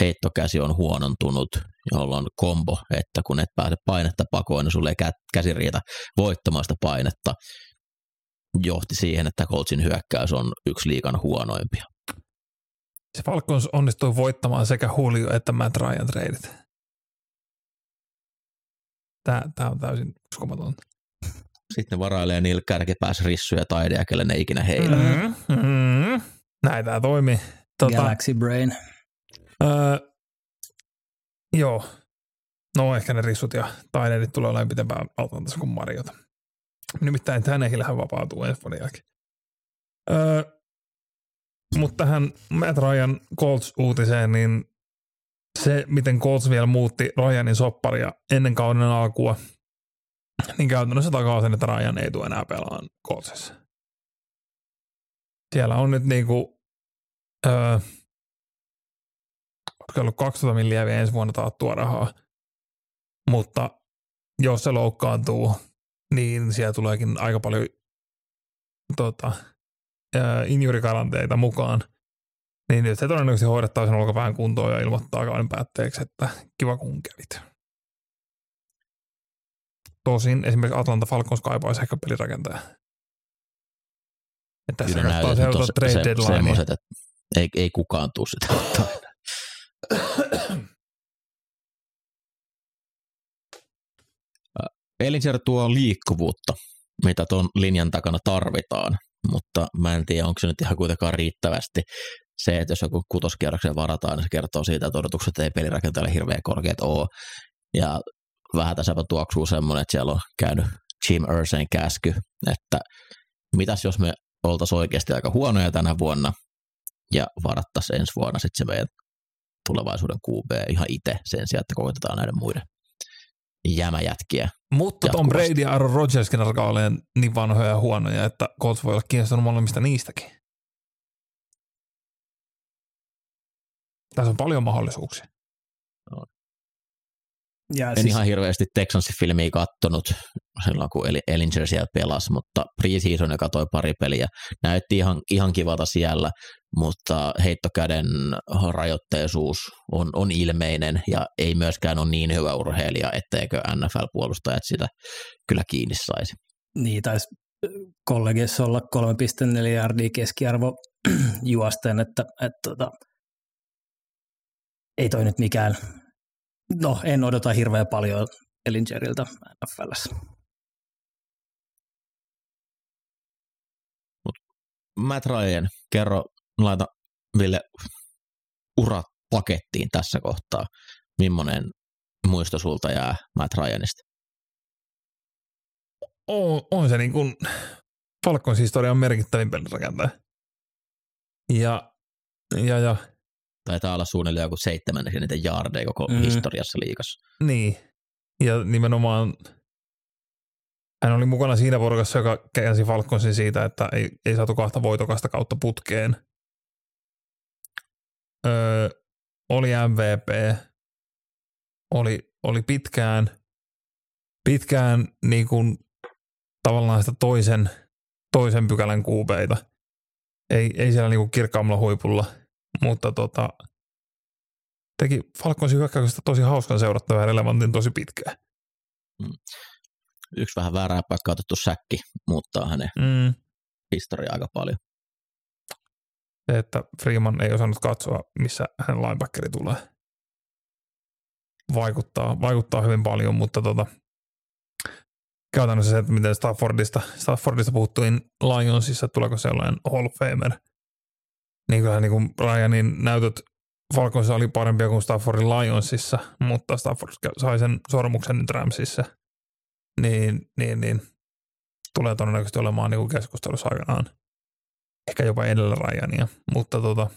heittokäsi on huonontunut, jolla on kombo, että kun et pääse painetta pakoon, niin sulle ei käsi riitä voittamaan sitä painetta, johti siihen, että Coltsin hyökkäys on yksi liikan huonoimpia. Se Falcons onnistui voittamaan sekä Julio että Matt Ryan treidit. Tämä, tämä on täysin uskomatonta. Sitten ne varailee niillä kärkipäässä rissuja taideja, kelle ne ikinä heillä. Mm, mm, näin tämä toimii. Tota, Galaxy Brain. Öö, joo. No ehkä ne rissut ja taineet tulee olemaan pitempään Atlantassa kuin Mariota. Nimittäin hän vapautuu ensi vuoden jälkeen. Öö, mutta tähän Matt Ryan Colts-uutiseen, niin se, miten Colts vielä muutti Ryanin sopparia ennen kauden alkua, niin käytännössä takaa sen, että Ryan ei tule enää pelaan Coltsissa. Siellä on nyt niinku, öö, ollut 200 milliä vielä ensi vuonna taattua rahaa, mutta jos se loukkaantuu, niin siellä tuleekin aika paljon tota, injurikaranteita mukaan. Niin nyt se todennäköisesti hoidettaa sen olkapään kuntoon ja ilmoittaa kauden päätteeksi, että kiva kun kävit. Tosin esimerkiksi Atlanta Falcons kaipaisi ehkä pelirakentaja. Että tässä kannattaa seurata trade se, deadline. ei, ei kukaan tuu sitä Ellinger tuo liikkuvuutta, mitä tuon linjan takana tarvitaan, mutta mä en tiedä, onko se nyt ihan kuitenkaan riittävästi. Se, että jos joku kutoskierroksen varataan, niin se kertoo siitä, että odotukset ei pelirakentajalle hirveän korkeat ole. Ja vähän tässä tuoksuu semmoinen, että siellä on käynyt Jim Ursain käsky, että mitäs jos me oltaisiin oikeasti aika huonoja tänä vuonna ja varattaisiin ensi vuonna sitten se meidän tulevaisuuden QB ihan itse sen sijaan, että koitetaan näiden muiden jämäjätkiä. Mutta Tom Brady ja Aaron Rodgerskin alkaa olemaan niin vanhoja ja huonoja, että Colts voi olla kiinnostunut molemmista niistäkin. Tässä on paljon mahdollisuuksia. Ja en siis... ihan hirveästi Texansin filmiä kattonut silloin, kun Ellinger siellä pelasi, mutta preseason joka toi pari peliä. Näytti ihan, ihan kivalta siellä, mutta heittokäden rajoitteisuus on, on ilmeinen ja ei myöskään ole niin hyvä urheilija, etteikö NFL-puolustajat sitä kyllä kiinni saisi. Niin, taisi kollegissa olla 3,4 yardia keskiarvo *clears throat* juosten, että, että, että tota, ei toi nyt mikään no en odota hirveän paljon Ellingeriltä NFLssä. Mut Matt Ryan, kerro, laita Ville urat pakettiin tässä kohtaa. Millainen muisto sulta jää Matt Ryanista? On, on se niin kuin Falcons historian merkittävin pelirakentaja. Ja, ja, ja Taitaa olla suunnilleen joku seitsemän eniten jaardeja koko mm. historiassa liikassa. Niin, ja nimenomaan hän oli mukana siinä porukassa, joka käänsi Falconsin siitä, että ei, ei saatu kahta voitokasta kautta putkeen. Öö, oli MVP, oli, oli pitkään, pitkään niin kuin, tavallaan sitä toisen, toisen pykälän kuubeita. Ei, ei siellä niin kuin kirkkaammalla huipulla – mutta tota, teki Falconsin hyökkäyksestä tosi hauskan seurattava ja relevantin tosi pitkään. Mm. Yksi vähän väärää paikkaa otettu säkki muuttaa hänen mm. historiaa aika paljon. Se, että Freeman ei osannut katsoa, missä hän linebackeri tulee. Vaikuttaa, vaikuttaa hyvin paljon, mutta tota, käytännössä se, että miten Staffordista, Staffordista puhuttuin Lionsissa, tuleeko sellainen Hall of Famer – niin kyllähän niin kuin Ryanin näytöt Falconsissa oli parempia kuin Staffordin Lionsissa, mutta Stafford sai sen sormuksen nyt Ramsissa. Niin, niin, niin tulee todennäköisesti olemaan niin kuin keskustelussa aikanaan. Ehkä jopa edellä Ryania, mutta tota.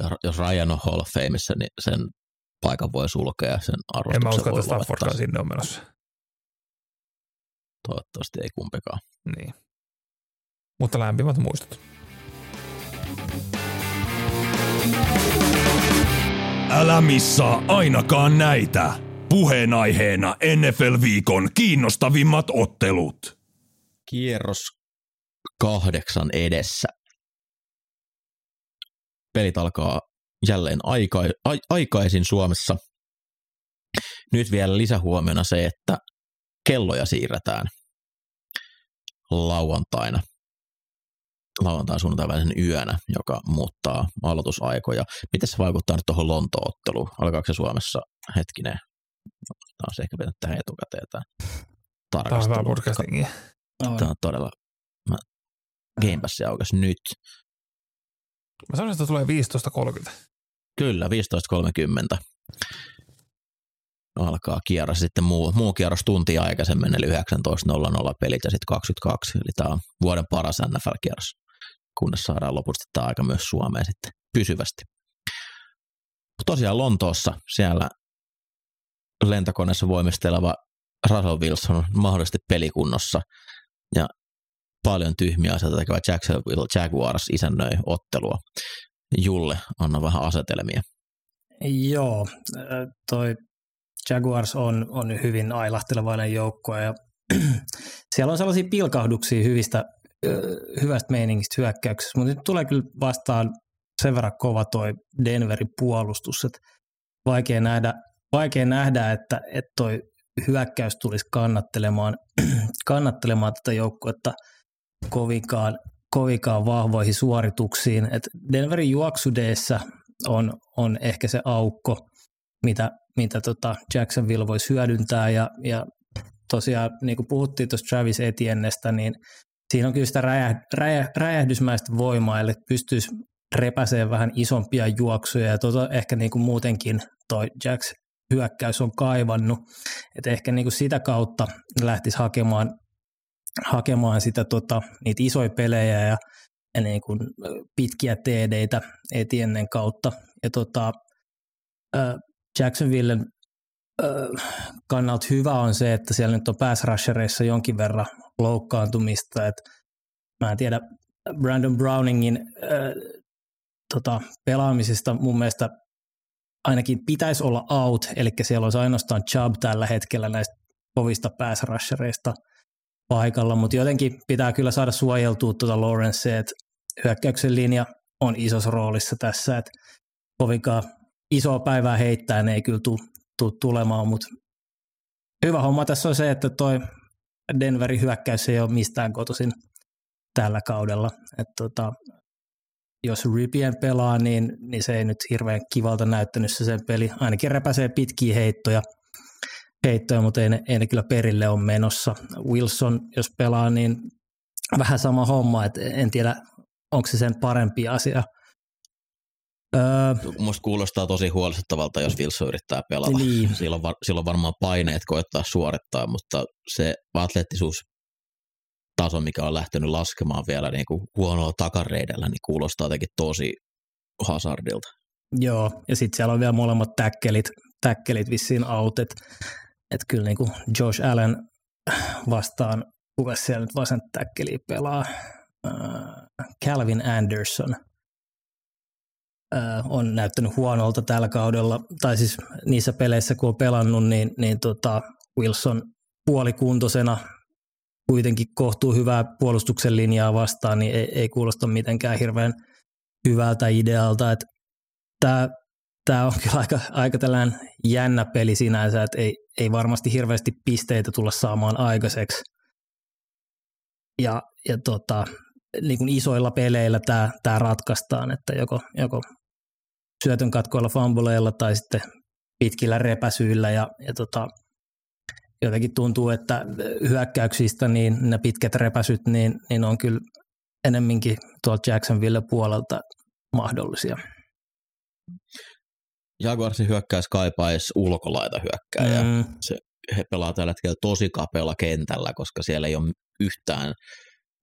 Ja jos Ryan on Hall of Fameissa, niin sen paikan voi sulkea sen arvostuksen En mä usko, että Staffordkaan sinne on menossa. Toivottavasti ei kumpikaan. Niin. Mutta lämpimät muistot. Älä missaa ainakaan näitä. Puheenaiheena NFL-viikon kiinnostavimmat ottelut. Kierros kahdeksan edessä. Pelit alkaa jälleen aika, a, aikaisin Suomessa. Nyt vielä lisähuomiona se, että kelloja siirretään lauantaina lauantai sunnuntai välisen yönä, joka muuttaa aloitusaikoja. Miten se vaikuttaa nyt tuohon Lontootteluun? Alkaako se Suomessa hetkinen? Tämä on se ehkä pitänyt tähän etukäteen tämä tarkastelu. Tämä on podcastingia. Tämä on todella... Mä Game Pass aukesi nyt. Mä sanoisin, että tulee 15.30. Kyllä, 15.30 alkaa kierros sitten muu, muu kierros tuntia aikaisemmin, eli 19.00 pelit ja sitten 22, eli tämä on vuoden paras NFL-kierros kunnes saadaan lopusti tämä aika myös Suomeen sitten pysyvästi. Tosiaan Lontoossa siellä lentokoneessa voimisteleva Russell Wilson on mahdollisesti pelikunnossa ja paljon tyhmiä asioita tekevä Jacksonville Jaguars isännöi ottelua. Julle, anna vähän asetelmia. Joo, toi Jaguars on, on hyvin ailahtelevainen joukkue ja *clears throat* siellä on sellaisia pilkahduksia hyvistä hyvästä meiningistä hyökkäyksessä, mutta nyt tulee kyllä vastaan sen verran kova toi Denverin puolustus, että vaikea nähdä, vaikea nähdä että, että toi hyökkäys tulisi kannattelemaan, *clears throat* kannattelemaan tätä joukkuetta kovinkaan, kovinkaan vahvoihin suorituksiin. Et Denverin juoksudeessa on, on ehkä se aukko, mitä, mitä tota Jacksonville voisi hyödyntää ja, ja tosiaan niin kuin puhuttiin tuosta Travis Etiennestä, niin siinä on kyllä sitä räjäh, räjäh, räjähdysmäistä voimaa, eli pystyisi repäsee vähän isompia juoksuja ja tota ehkä niin kuin muutenkin toi Jacks hyökkäys on kaivannut, että ehkä niin kuin sitä kautta lähtisi hakemaan hakemaan sitä, tota, niitä isoja pelejä ja, ja niin kuin pitkiä TDitä Etiennen kautta. Ja tota, Jacksonvillen kannalta hyvä on se, että siellä nyt on pass rushereissa jonkin verran loukkaantumista. Et mä en tiedä, Brandon Browningin äh, tota, pelaamisesta mun mielestä ainakin pitäisi olla out, eli siellä olisi ainoastaan Chubb tällä hetkellä näistä kovista pass rushereista paikalla, mutta jotenkin pitää kyllä saada suojeltua tuota Lawrencea, että hyökkäyksen linja on isossa roolissa tässä, että kovinkaan isoa päivää heittää ne ei kyllä tule tulemaan, mutta hyvä homma tässä on se, että toi Denverin hyökkäys ei ole mistään kotoisin tällä kaudella. Et tota, jos Ripien pelaa, niin, niin se ei nyt hirveän kivalta näyttänyt se sen peli. Ainakin repäsee pitkiä heittoja, heittoja mutta ei ne, ei ne kyllä perille ole menossa. Wilson, jos pelaa, niin vähän sama homma, että en tiedä, onko se sen parempi asia – Öö, Musta kuulostaa tosi huolestuttavalta, jos Wilson yrittää pelata. Niin. Silloin, var, silloin varmaan paineet koettaa suorittaa, mutta se atleettisuus taso, mikä on lähtenyt laskemaan vielä niin kuin huonoa takareidellä, niin kuulostaa jotenkin tosi hazardilta. Joo, ja sitten siellä on vielä molemmat täkkelit, täkkelit vissiin out, että et kyllä niin kuin Josh Allen vastaan, kuka siellä nyt vasen täkkeli pelaa, äh, Calvin Anderson – on näyttänyt huonolta tällä kaudella, tai siis niissä peleissä kun on pelannut, niin, niin tota Wilson puolikuntoisena kuitenkin kohtuu hyvää puolustuksen linjaa vastaan, niin ei, ei kuulosta mitenkään hirveän hyvältä idealta. Että tämä, tämä on kyllä aika, aika tällainen jännä peli sinänsä, että ei, ei varmasti hirveästi pisteitä tulla saamaan aikaiseksi. Ja, ja tota, niin kuin isoilla peleillä tämä, tämä ratkaistaan, että joko, joko syötön katkoilla fambuleilla tai sitten pitkillä repäsyillä ja, ja tota, jotenkin tuntuu, että hyökkäyksistä niin ne pitkät repäsyt niin, niin on kyllä enemminkin tuolta Jacksonville puolelta mahdollisia. Jaguarsin hyökkäys kaipaisi ulkolaita hyökkääjää. Mm. Se, he pelaa tällä hetkellä tosi kapealla kentällä, koska siellä ei ole yhtään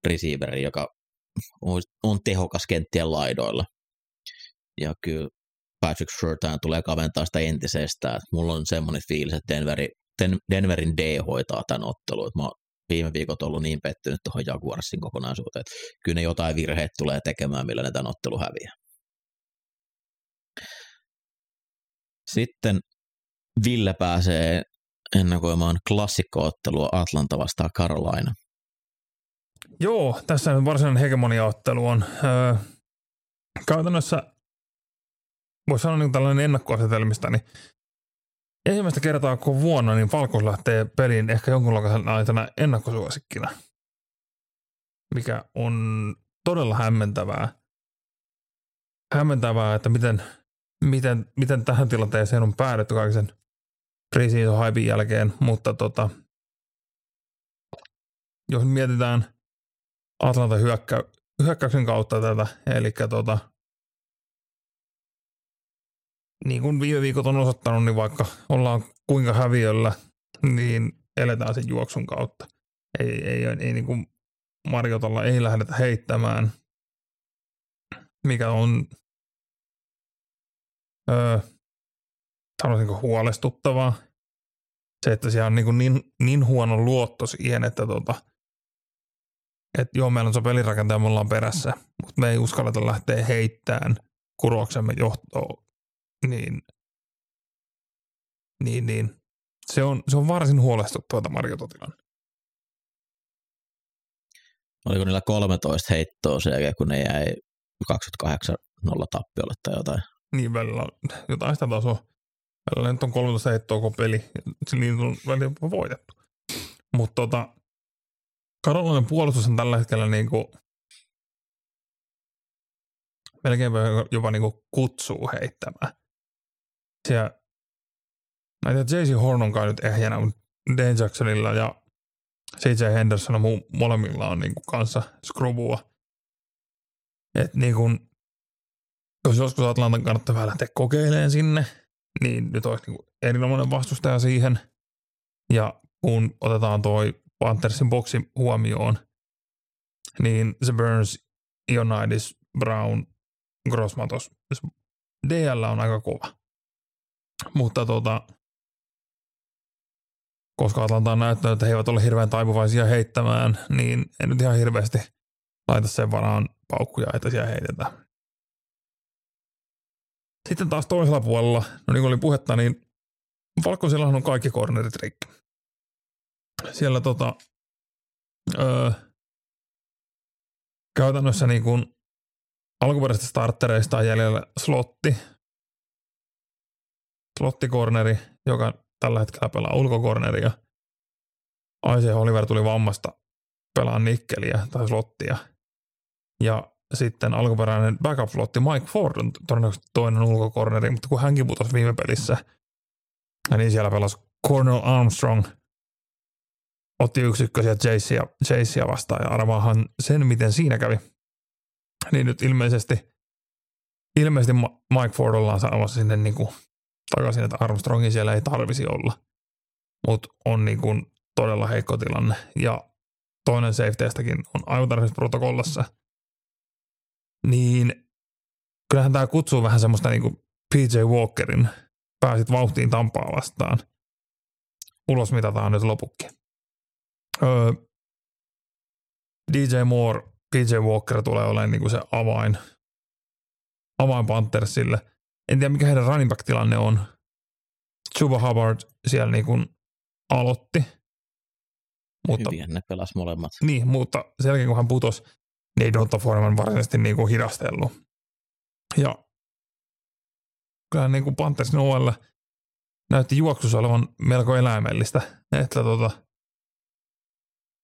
receiveri, joka on, on tehokas kenttien laidoilla. Ja kyllä Patrick Surtain tulee kaventaa sitä entisestään. Mulla on semmoinen fiilis, että Denveri, Den, Denverin D hoitaa tämän ottelun. Mä viime viikot ollut niin pettynyt tuohon Jaguarsin kokonaisuuteen, että kyllä ne jotain virheet tulee tekemään, millä ne tämän ottelu häviää. Sitten Ville pääsee ennakoimaan klassikkoottelua Atlanta vastaan Carolina. Joo, tässä varsinainen hegemoniaottelu on. Öö, käytännössä voisi sanoa niin tällainen ennakkoasetelmista, niin ensimmäistä kertaa kun vuonna, niin Falcons lähtee peliin ehkä jonkunlaisena ennakkosuosikkina, mikä on todella hämmentävää. Hämmentävää, että miten, miten, miten tähän tilanteeseen on päädytty kaiken preseason haipin jälkeen, mutta tota, jos mietitään Atlanta hyökkä, hyökkäyksen kautta tätä, eli tota, niin kuin viime viikot on osoittanut, niin vaikka ollaan kuinka häviöllä, niin eletään sen juoksun kautta. Ei, ei, ei, ei niin kuin Marjotalla ei lähdetä heittämään, mikä on öö, sanoisinko huolestuttavaa. Se, että siellä on niin, niin, niin huono luotto siihen, että tota, et joo, meillä on se pelirakentaja, me ollaan perässä, mutta me ei uskalleta lähteä heittämään kuroksemme johtoon niin, niin, niin. Se on, se on varsin huolestuttavaa Marjototilan. Oliko niillä 13 heittoa sen jälkeen, kun ne jäi 28 nolla tappiolle tai jotain? Niin välillä jotain sitä tasoa. Välillä nyt on 13 heittoa koko peli. Niin on välillä voitettu. Mutta tota, Karolainen puolustus on tällä hetkellä niin kuin melkein jopa niin kuin kutsuu heittämään siellä, tiedä, JC Horn on kai nyt ehjänä, mutta Dan Jacksonilla ja CJ Henderson mu- molemmilla on niinku kanssa skrubua. Et niinku, jos joskus Atlantan kannattaa vähän lähteä kokeilemaan sinne, niin nyt olisi niinku erinomainen vastustaja siihen. Ja kun otetaan toi Panthersin boksi huomioon, niin se Burns, Ionidis, Brown, Grossmatos, DL on aika kova. Mutta tota, koska Atlanta on näyttänyt, että he eivät ole hirveän taipuvaisia heittämään, niin en nyt ihan hirveästi laita sen varaan paukkuja, että siellä heitetään. Sitten taas toisella puolella, no niin kuin oli puhetta, niin Valkoisellahan on kaikki cornerit rikki. Siellä tota, öö, käytännössä niin kuin alkuperäisistä startereista on jäljellä slotti, slottikorneri, joka tällä hetkellä pelaa ulkokorneria. Aise Oliver tuli vammasta pelaa nikkeliä tai slottia. Ja sitten alkuperäinen backup-flotti Mike Ford on todennäköisesti toinen ulkokorneri, mutta kun hänkin putosi viime pelissä, niin siellä pelasi Cornel Armstrong, otti yksikköisiä Jayceä, Jayceä vastaan ja arvaahan sen, miten siinä kävi. Niin nyt ilmeisesti, ilmeisesti Mike Ford ollaan saamassa sinne niin kuin takaisin, että Armstrongin siellä ei tarvisi olla. Mutta on niin kuin todella heikko tilanne. Ja toinen safetyistäkin on aivan tarvitsisi protokollassa. Niin kyllähän tämä kutsuu vähän semmoista niin kuin PJ Walkerin pääsit vauhtiin Tampaa vastaan. Ulos mitataan nyt lopukki. Öö, DJ Moore, PJ Walker tulee olemaan niin kuin se avain, avain Panthersille – en tiedä mikä heidän running back-tilanne on. Chuba Hubbard siellä niin kuin aloitti. Mutta, Hyviä ne pelas molemmat. Niin, mutta sen jälkeen kun hän putosi, niin ei Donta Foreman varsinaisesti niin kuin hidastellut. Ja kyllä niin kuin Panthers OL näytti juoksussa olevan melko eläimellistä, että tota,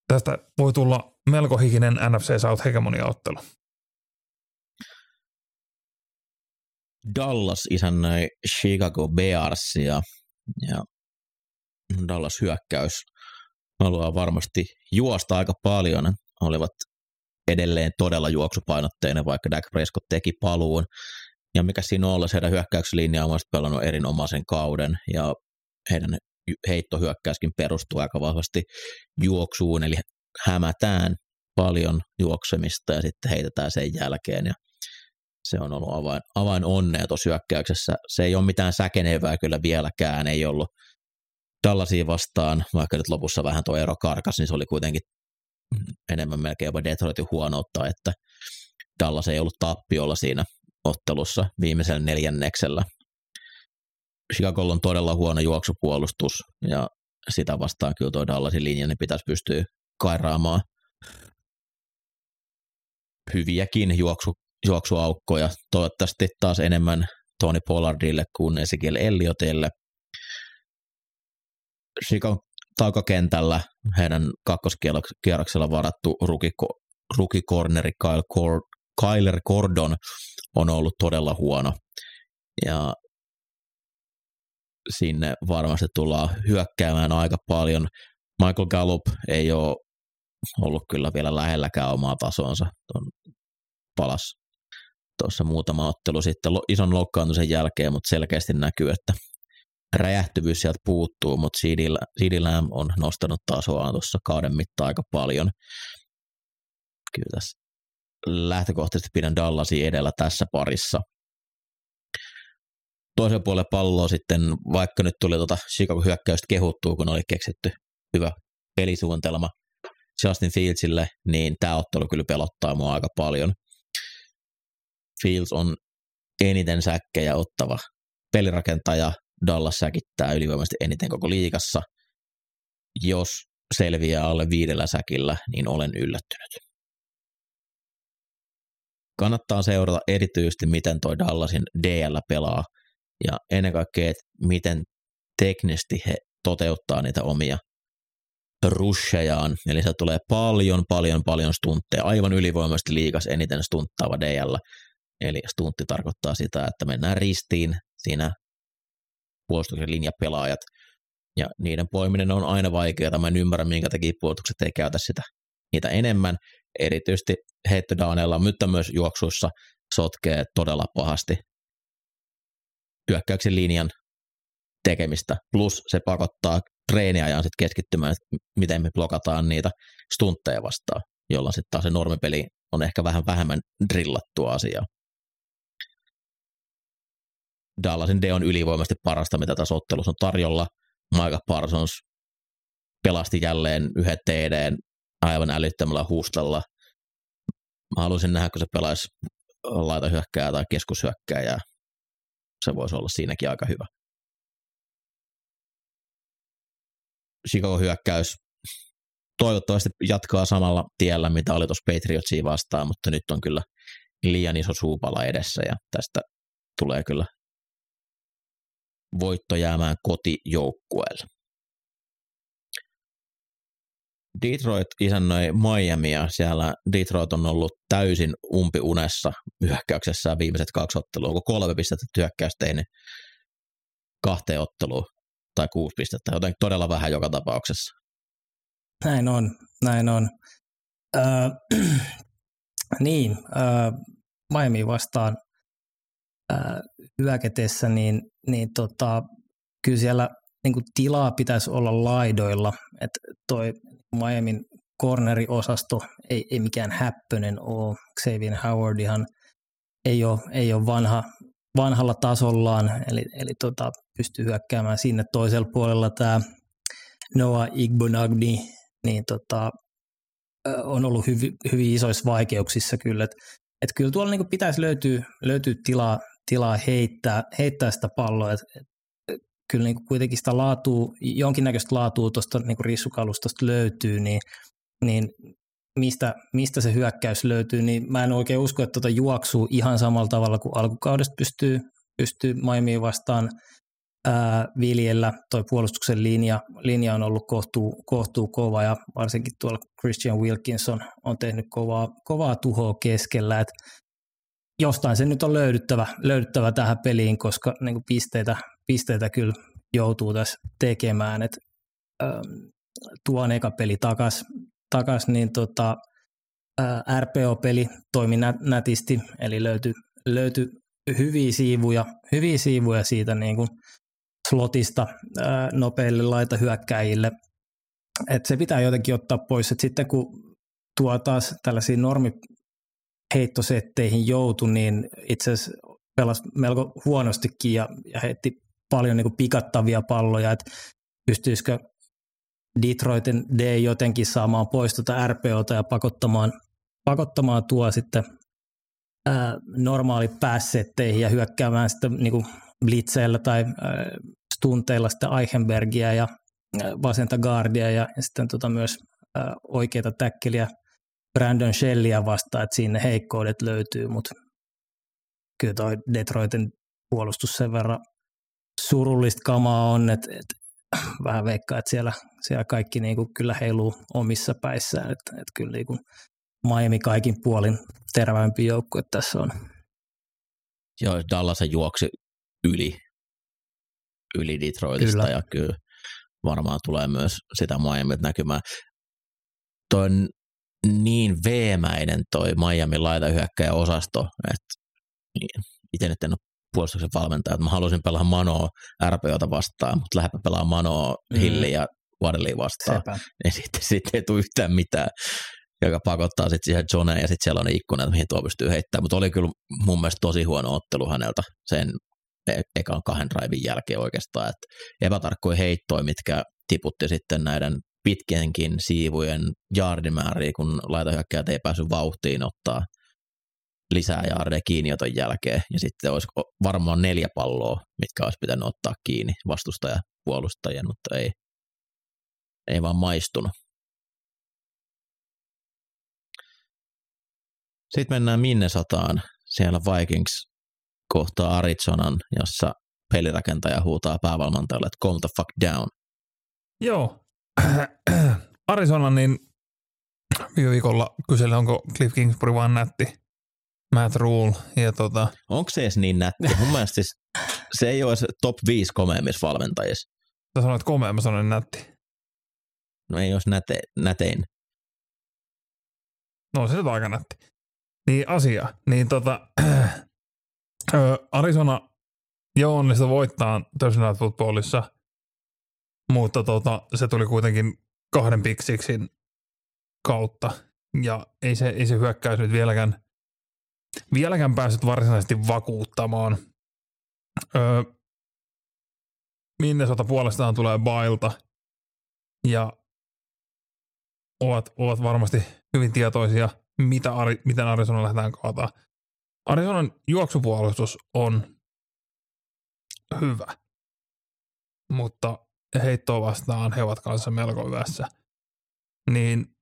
tästä voi tulla melko hikinen NFC South hegemonia-ottelu. Dallas isännöi Chicago Bearsia ja Dallas hyökkäys haluaa varmasti juosta aika paljon. Olivat edelleen todella juoksupainotteinen, vaikka Dak Prescott teki paluun. Ja mikä siinä olla, heidän hyökkäyslinja on pelannut erinomaisen kauden ja heidän heittohyökkäyskin perustuu aika vahvasti juoksuun, eli hämätään paljon juoksemista ja sitten heitetään sen jälkeen. Ja se on ollut avain, avain onnea tuossa hyökkäyksessä. Se ei ole mitään säkenevää kyllä vieläkään, ei ollut Dallasia vastaan, vaikka nyt lopussa vähän tuo ero karkas, niin se oli kuitenkin enemmän melkein jopa Detroitin huonoutta, että Dallas ei ollut tappiolla siinä ottelussa viimeisellä neljänneksellä. Chicago on todella huono juoksupuolustus ja sitä vastaan kyllä tuo Dallasin linja niin pitäisi pystyä kairaamaan hyviäkin juoksu, juoksuaukkoja. Toivottavasti taas enemmän Tony Pollardille kuin Ezekiel Elliotille. Chicago takakentällä heidän kakkoskierroksella varattu rukikorneri Kyle Cord, Kyler Gordon on ollut todella huono. Ja sinne varmasti tullaan hyökkäämään aika paljon. Michael Gallup ei ole ollut kyllä vielä lähelläkään omaa tasonsa. Tuon palas tuossa muutama ottelu sitten ison loukkaantumisen jälkeen, mutta selkeästi näkyy, että räjähtyvyys sieltä puuttuu, mutta CD Lamb on nostanut tasoaan tuossa kauden mittaan aika paljon. Kyllä tässä lähtökohtaisesti pidän Dallasia edellä tässä parissa. Toisen puolen palloa sitten, vaikka nyt tuli tuota Chicago hyökkäystä kehuttuu, kun oli keksitty hyvä pelisuunnitelma Justin Fieldsille, niin tämä ottelu kyllä pelottaa mua aika paljon – Fields on eniten säkkejä ottava pelirakentaja. Dallas säkittää ylivoimaisesti eniten koko liikassa. Jos selviää alle viidellä säkillä, niin olen yllättynyt. Kannattaa seurata erityisesti, miten toi Dallasin DL pelaa ja ennen kaikkea, että miten teknisesti he toteuttaa niitä omia rushejaan, eli se tulee paljon, paljon, paljon stuntteja, aivan ylivoimaisesti liikas eniten stunttaava DL, Eli stuntti tarkoittaa sitä, että mennään ristiin siinä puolustuksen linjapelaajat, ja niiden poiminen on aina vaikeaa. Mä en ymmärrä, minkä takia puolustukset ei käytä sitä niitä enemmän. Erityisesti heittodowneilla, mutta myös juoksuissa sotkee todella pahasti hyökkäyksen linjan tekemistä. Plus se pakottaa treeniajan sitten keskittymään, miten me blokataan niitä stuntteja vastaan, jolloin sitten taas se normipeli on ehkä vähän vähemmän drillattua asiaa. Dallasin D on ylivoimasti parasta, mitä tässä ottelussa on tarjolla. Micah Parsons pelasti jälleen yhden TD aivan älyttömällä huustalla. Mä haluaisin nähdä, kun se pelaisi laita hyökkää tai keskushyökkää ja se voisi olla siinäkin aika hyvä. Chicago hyökkäys toivottavasti jatkaa samalla tiellä, mitä oli tuossa Patriotsia vastaan, mutta nyt on kyllä liian iso suupala edessä ja tästä tulee kyllä voitto jäämään kotijoukkueelle. Detroit isännöi Miamia. Siellä Detroit on ollut täysin umpiunessa hyökkäyksessä viimeiset kaksi ottelua. Onko kolme pistettä hyökkäystä tehnyt kahteen otteluun tai kuusi pistettä, joten todella vähän joka tapauksessa. Näin on, näin on. Öö, *clears throat* niin, öö, Miami vastaan öö, hyöketessä, niin, niin tota, kyllä siellä niin kuin tilaa pitäisi olla laidoilla, että toi Miamin corneriosasto ei, ei mikään häppönen ole. Xavier Howard ihan ei ole, ei ole vanha, vanhalla tasollaan, eli, eli tota, pystyy hyökkäämään sinne toisella puolella tämä Noah Igbonagni, niin tota, on ollut hyvin, hyvin isoissa vaikeuksissa kyllä, että et kyllä tuolla niin pitäisi löytyä, löytyä tilaa, tilaa heittää, heittää sitä palloa, että et, kyllä niin kuitenkin sitä laatua, jonkinnäköistä laatua tuosta niin rissukalustosta löytyy, niin, niin mistä, mistä se hyökkäys löytyy, niin mä en oikein usko, että tuota juoksuu ihan samalla tavalla kuin alkukaudesta pystyy, pystyy Miamiin vastaan ää, viljellä. Toi puolustuksen linja, linja on ollut kohtuu, kohtuu kova ja varsinkin tuolla Christian Wilkinson on tehnyt kovaa, kovaa tuhoa keskellä. Et jostain se nyt on löydyttävä, löydyttävä tähän peliin, koska niin pisteitä, pisteitä kyllä joutuu tässä tekemään. Et, ähm, tuon eka peli takas, takas niin tota, äh, RPO-peli toimi nä, nätisti, eli löytyi löyty hyviä siivuja, hyviä siivuja siitä niin kuin slotista äh, nopeille laitahyökkäjille. Et se pitää jotenkin ottaa pois, että sitten kun tuo taas tällaisia normiheittosetteihin joutu, niin itse asiassa pelasi melko huonostikin ja, ja heitti paljon niin kuin pikattavia palloja, että pystyisikö Detroitin D jotenkin saamaan pois tuota RPOta ja pakottamaan, pakottamaan tuo sitten ää, normaali päässetteihin ja hyökkäämään sitten niin kuin blitzeillä tai ää, stunteilla sitten Eichenbergia ja ää, vasenta guardia ja, ja sitten tota myös ää, oikeita täkkeliä Brandon Shellia vastaan, että siinä heikkoudet löytyy, mutta kyllä toi Detroitin puolustus sen verran surullista kamaa on, että, että *clears throat* vähän veikkaa, että siellä, siellä kaikki niin kuin kyllä heiluu omissa päissään, että, että kyllä niin kuin Miami kaikin puolin terävämpi joukkue tässä on. Joo, Dallas juoksi yli, yli Detroitista kyllä. ja kyllä varmaan tulee myös sitä Miami näkymään. Toi on niin veemäinen toi Miami laitahyökkäjä osasto, että niin, itse nyt en ole puolustuksen valmentaja, että mä halusin pelaa Manoa RPOta vastaan, mutta lähdepä pelaa Manoa mm. Hilli ja Waddlea vastaan. Sepä. Niin sitten, sitten ei tule yhtään mitään, joka pakottaa sitten siihen Joneen ja sitten siellä on ikkuna, mihin tuo pystyy heittämään. Mutta oli kyllä mun mielestä tosi huono ottelu häneltä sen e- ekan kahden raivin jälkeen oikeastaan. Että epätarkkoja heittoja, mitkä tiputti sitten näiden pitkienkin siivujen jaardimääriä, kun laitahyökkäjät ei päässyt vauhtiin ottaa – lisää jaardeja kiinnioton jälkeen, ja sitten olisi varmaan neljä palloa, mitkä olisi pitänyt ottaa kiinni vastustaja puolustajien, mutta ei, ei vaan maistunut. Sitten mennään Minnesotaan. Siellä Vikings kohtaa Arizonan, jossa pelirakentaja huutaa päävalmentajalle, että calm the fuck down. Joo. *clears throat* Arizona, niin viime viikolla kysellä, onko Cliff Kingsbury vaan nätti. Matt Rule. Ja tota... Onko se edes niin nätti? Mun *laughs* mielestä siis se ei ole top 5 komeimmissa valmentajissa. Sä sanoit komea, mä sanoin nätti. No ei olisi näte, nätein. No se on aika nätti. Niin asia. Niin tota, *clears throat* Arizona jo onnistui voittaa Thursday Night Footballissa. mutta tota, se tuli kuitenkin kahden piksiksin kautta ja ei se, ei se hyökkäys nyt vieläkään, vieläkään päässyt varsinaisesti vakuuttamaan. Öö, Minnesota puolestaan tulee Bailta ja ovat, ovat varmasti hyvin tietoisia, mitä, miten Arizona lähdetään kaataa. Arizonan juoksupuolustus on hyvä, mutta heittoa vastaan he ovat kanssa melko hyvässä. Niin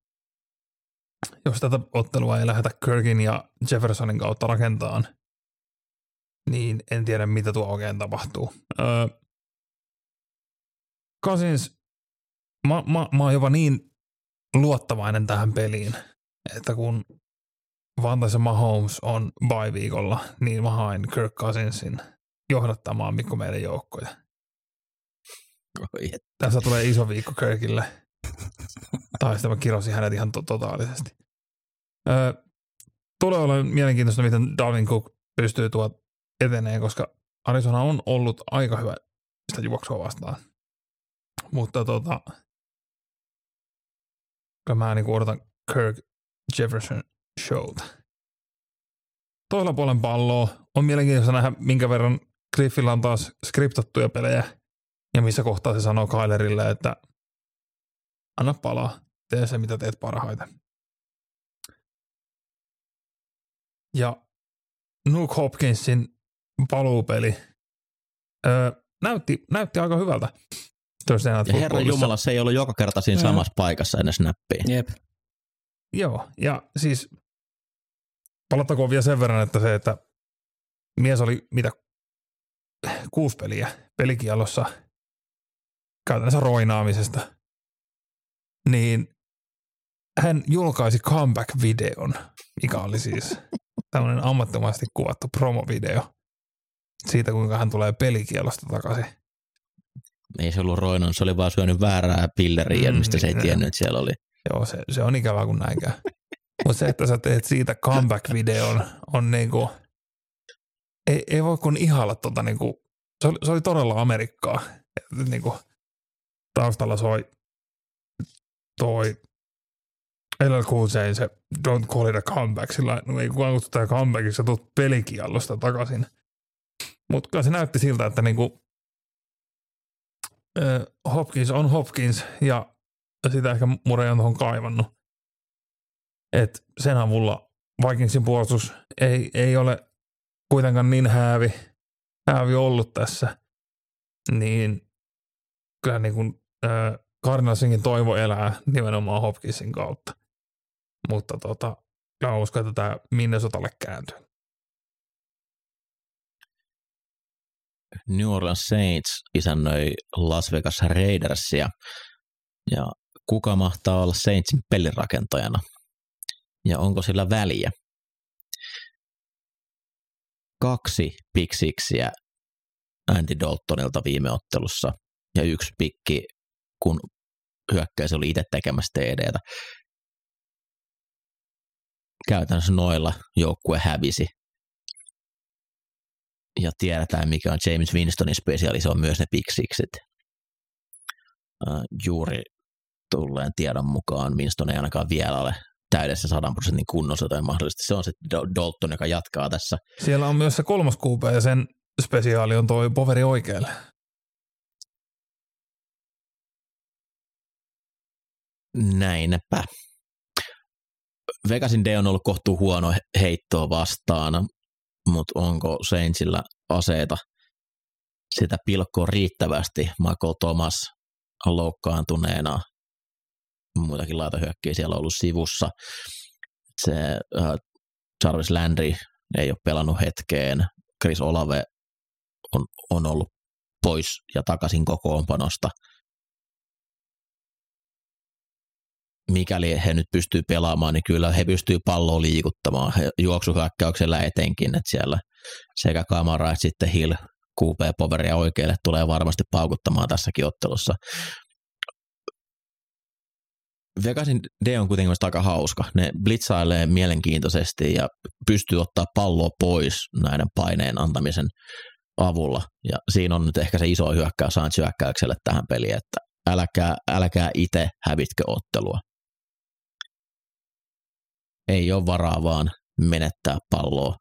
jos tätä ottelua ei lähdetä Kirkin ja Jeffersonin kautta rakentaan, niin en tiedä mitä tuo oikein tapahtuu. Öö, Cousins, mä, mä, mä oon jopa niin luottavainen tähän peliin, että kun Vantaisen Mahomes on bye viikolla, niin mä hain Kirk Cousinsin johdattamaan Mikko meidän joukkoja. Tässä tulee iso viikko Kirkille. Tai sitten mä kirosin hänet ihan to- totaalisesti. Öö, tulee olemaan mielenkiintoista, miten Dalvin Cook pystyy tuot eteneen, koska Arizona on ollut aika hyvä sitä juoksua vastaan. Mutta tota, kyllä mä niin odotan Kirk Jefferson showta. Toisella puolen palloa on mielenkiintoista nähdä, minkä verran Cliffillä on taas skriptattuja pelejä ja missä kohtaa se sanoo Kylerille, että anna palaa, tee se mitä teet parhaiten. Ja Nuke Hopkinsin paluupeli öö, näytti, näytti aika hyvältä. Ja herra. Jumala, se ei ollut joka kerta siinä Joo. samassa paikassa ennen snappia. Jep. Joo, ja siis palattakoon vielä sen verran, että se, että mies oli mitä kuusi peliä pelikielossa käytännössä roinaamisesta, niin hän julkaisi comeback-videon, mikä oli siis tämmöinen ammattomaisesti kuvattu promovideo siitä, kuinka hän tulee pelikielosta takaisin. Ei se ollut roinon, se oli vaan syönyt väärää pilleriä, Mm, mistä se ei niin, tiennyt, että siellä oli. Joo, se, se on ikävää kun näin käy. Mutta se, että sä teet siitä comeback-videon, on niinku, ei, ei voi kun ihailla tota niinku, se oli, se oli todella Amerikkaa. Et niinku, taustalla soi toi LL se Don't Call It a Comeback, sillä no ei kukaan kutsu tätä comebackiksi, sä tulet pelikiallosta takaisin. Mutta se näytti siltä, että niinku, ö, Hopkins on Hopkins ja sitä ehkä Murray on tuohon kaivannut. Et sen avulla Vikingsin puolustus ei, ei ole kuitenkaan niin häävi, häävi ollut tässä. Niin kyllä niin kuin, äh, Cardinalsinkin toivo elää nimenomaan Hopkinsin kautta. Mutta tota, mä uskon, että tämä Minnesotalle kääntyy. New Orleans Saints isännöi Las Vegas Raidersia ja kuka mahtaa olla Saintsin pelirakentajana ja onko sillä väliä? Kaksi piksiksiä Andy Daltonilta viime ottelussa ja yksi pikki, kun hyökkäys oli itse tekemässä TDtä. Käytännössä noilla joukkue hävisi ja tiedetään, mikä on James Winstonin spesiaali, se on myös ne piksiksit. Äh, juuri tulleen tiedon mukaan Winston ei ainakaan vielä ole täydessä 100 prosentin kunnossa, tai mahdollisesti se on se Dalton, joka jatkaa tässä. Siellä on myös se kolmas kuupe ja sen spesiaali on toi poveri oikealle. Näinpä. Vegasin D on ollut kohtuu huono he- heittoa vastaan, mutta onko Saintsillä aseita sitä pilkkoa riittävästi Michael Thomas loukkaantuneena. Muitakin laitahyökkiä siellä on ollut sivussa. Se äh, Jarvis Landry ei ole pelannut hetkeen. Chris Olave on, on ollut pois ja takaisin kokoonpanosta. Mikäli he nyt pystyy pelaamaan, niin kyllä he pystyy palloa liikuttamaan juoksuhyökkäyksellä etenkin, että siellä sekä Kamara että sitten Hill QP Poveria oikealle tulee varmasti paukuttamaan tässäkin ottelussa. Vegasin D on kuitenkin mielestäni aika hauska. Ne blitzailee mielenkiintoisesti ja pystyy ottaa palloa pois näiden paineen antamisen avulla. Ja siinä on nyt ehkä se iso hyökkäys Saints hyökkäykselle tähän peliin, että älkää, älkää itse hävitkö ottelua. Ei ole varaa vaan menettää palloa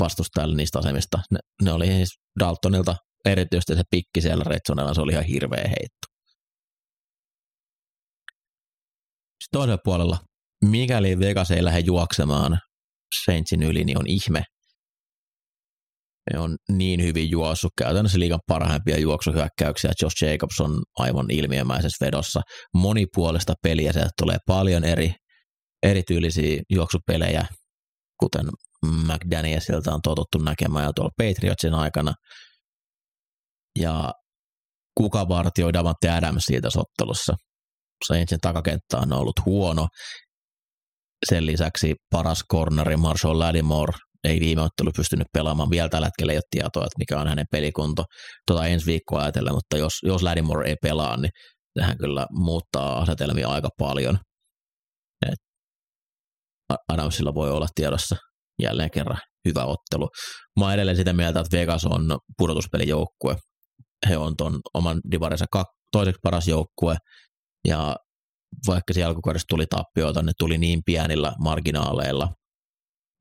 vastustajalle niistä asemista. Ne, ne oli siis Daltonilta erityisesti se pikki siellä Retsonella, se oli ihan hirveä heitto. Sitten toisella puolella, mikäli Vegas ei lähde juoksemaan Saintsin yli, niin on ihme. Ne on niin hyvin juossut, käytännössä liikan parhaimpia juoksuhyökkäyksiä. Josh Jacobs on aivan ilmiömäisessä vedossa. Monipuolista peliä, sieltä tulee paljon eri, erityylisiä juoksupelejä, kuten McDanielsilta on totuttu näkemään jo tuolla Patriotsin aikana. Ja kuka vartioi Davante Adams siitä sottelussa? Saintsin takakenttä on ollut huono. Sen lisäksi paras corneri Marshall Lattimore ei viime ottelu pystynyt pelaamaan. Vielä tällä hetkellä ei ole tietoa, että mikä on hänen pelikunto tuota ensi viikkoa ajatellen, mutta jos, jos Lattimore ei pelaa, niin tähän kyllä muuttaa asetelmia aika paljon. Et Adamsilla voi olla tiedossa jälleen kerran hyvä ottelu. Mä oon edelleen sitä mieltä, että Vegas on pudotuspelijoukkue. He on ton oman divarinsa toiseksi paras joukkue, ja vaikka siellä alkukaudessa tuli tappioita, ne tuli niin pienillä marginaaleilla,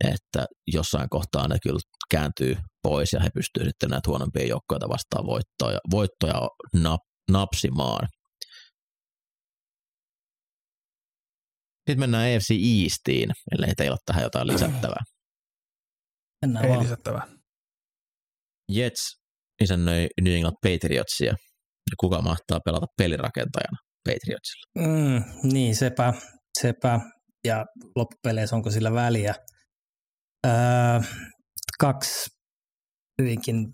että jossain kohtaa ne kyllä kääntyy pois ja he pystyvät sitten näitä huonompia joukkoja vastaan voittoja, voittoja nap, napsimaan. Sitten mennään EFC Eastiin, ellei teillä ole tähän jotain lisättävää. Mennään Ei vaan. lisättävää. Jets isännöi New England Patriotsia. Ja kuka mahtaa pelata pelirakentajana Patriotsilla? Mm, niin, sepä, sepä. Ja loppupeleissä onko sillä väliä? Öö, kaksi hyvinkin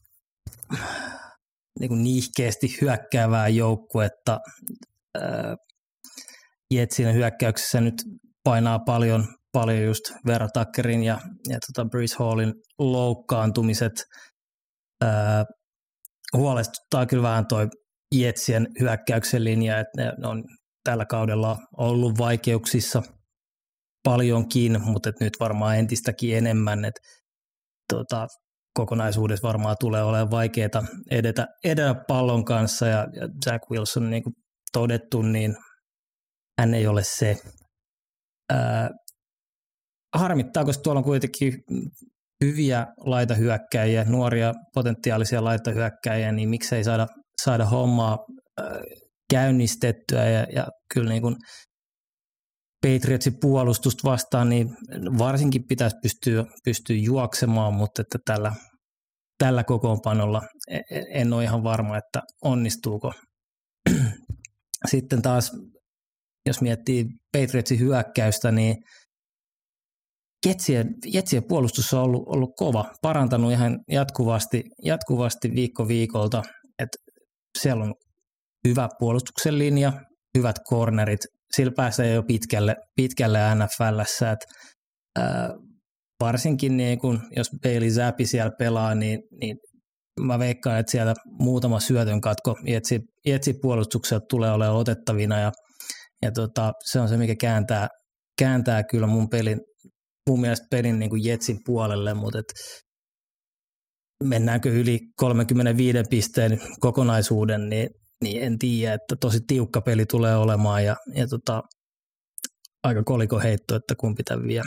niin kuin niihkeästi hyökkäävää joukkuetta. Öö, Jetsin hyökkäyksessä nyt painaa paljon, paljon just Vera Tuckerin ja, ja tota Bruce Hallin loukkaantumiset. Öö, huolestuttaa kyllä vähän toi Jetsien hyökkäyksen linja, että ne, ne on tällä kaudella ollut vaikeuksissa paljonkin, mutta et nyt varmaan entistäkin enemmän, että tota, kokonaisuudessa varmaan tulee olemaan vaikeaa edetä, edetä pallon kanssa ja, ja Jack Wilson niin kuin todettu, niin hän ei ole se. Ää, harmittaa, koska tuolla on kuitenkin hyviä laitahyökkäjiä, nuoria potentiaalisia laitahyökkäjiä, niin miksei saada, saada hommaa äh, käynnistettyä ja, ja kyllä niin kuin Patriotsin puolustusta vastaan, niin varsinkin pitäisi pystyä, pystyä juoksemaan, mutta että tällä, tällä kokoonpanolla e, en ole ihan varma, että onnistuuko. *clears throat* Sitten taas, jos miettii Patriotsin hyökkäystä, niin Jetsien, Jetsien puolustus on ollut, ollut kova, parantanut ihan jatkuvasti, jatkuvasti viikko viikolta. Et siellä on hyvä puolustuksen linja, hyvät cornerit, sillä pääsee jo pitkälle, pitkälle NFLssä. Et, ää, varsinkin niin kun, jos Bailey Zappi siellä pelaa, niin, niin mä veikkaan, että siellä muutama syötön katko Jetsi, Jetsi puolustukselta tulee olemaan otettavina ja, ja tota, se on se, mikä kääntää, kääntää kyllä mun pelin, mun mielestä pelin niin kuin Jetsin puolelle, mutta et mennäänkö yli 35 pisteen kokonaisuuden, niin, niin en tiedä, että tosi tiukka peli tulee olemaan ja, ja tota, aika koliko heitto, että kumpi tämän vie.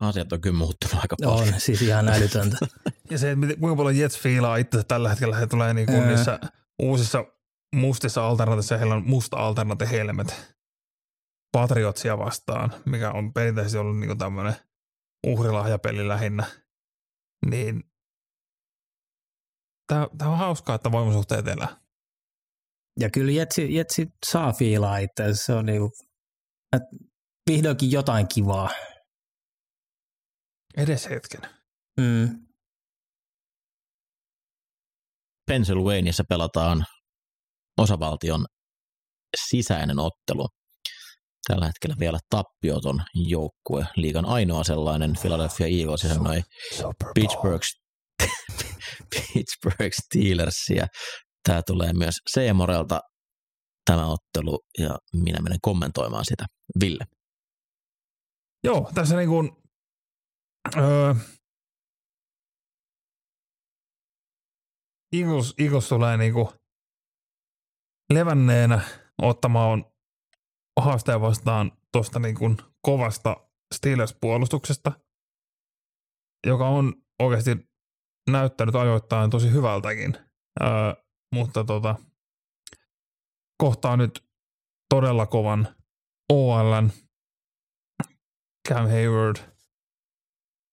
Asiat on kyllä muuttunut aika paljon. On siis ihan älytöntä. *laughs* Ja se, kuinka paljon Jets fiilaa itse tällä hetkellä, he tulee niin kuin Ää. niissä uusissa mustissa alternatiivissa, heillä on musta alternate helmet Patriotsia vastaan, mikä on perinteisesti ollut niin tämmöinen uhrilahjapeli lähinnä. Niin tämä, tämä on hauskaa, että voimasuhteet elää. Ja kyllä Jetsi, Jetsi saa fiilaa itse. Se on niinku, että vihdoinkin jotain kivaa. Edes hetken. Mm. Pennsylvaniassa pelataan osavaltion sisäinen ottelu. Tällä hetkellä vielä tappioton joukkue. Liigan ainoa sellainen Philadelphia Eagles ja noin Pittsburgh, *laughs* Pittsburgh Steelersia. Tämä tulee myös Seemorelta tämä ottelu ja minä menen kommentoimaan sitä. Ville. Joo, tässä niin kuin, öö, Eagles, Eagles tulee niinku levänneenä ottamaan haastaja vastaan tuosta niinku kovasta Steelers-puolustuksesta, joka on oikeasti näyttänyt ajoittain tosi hyvältäkin, öö, mutta tota, kohtaa nyt todella kovan OLn Cam Hayward,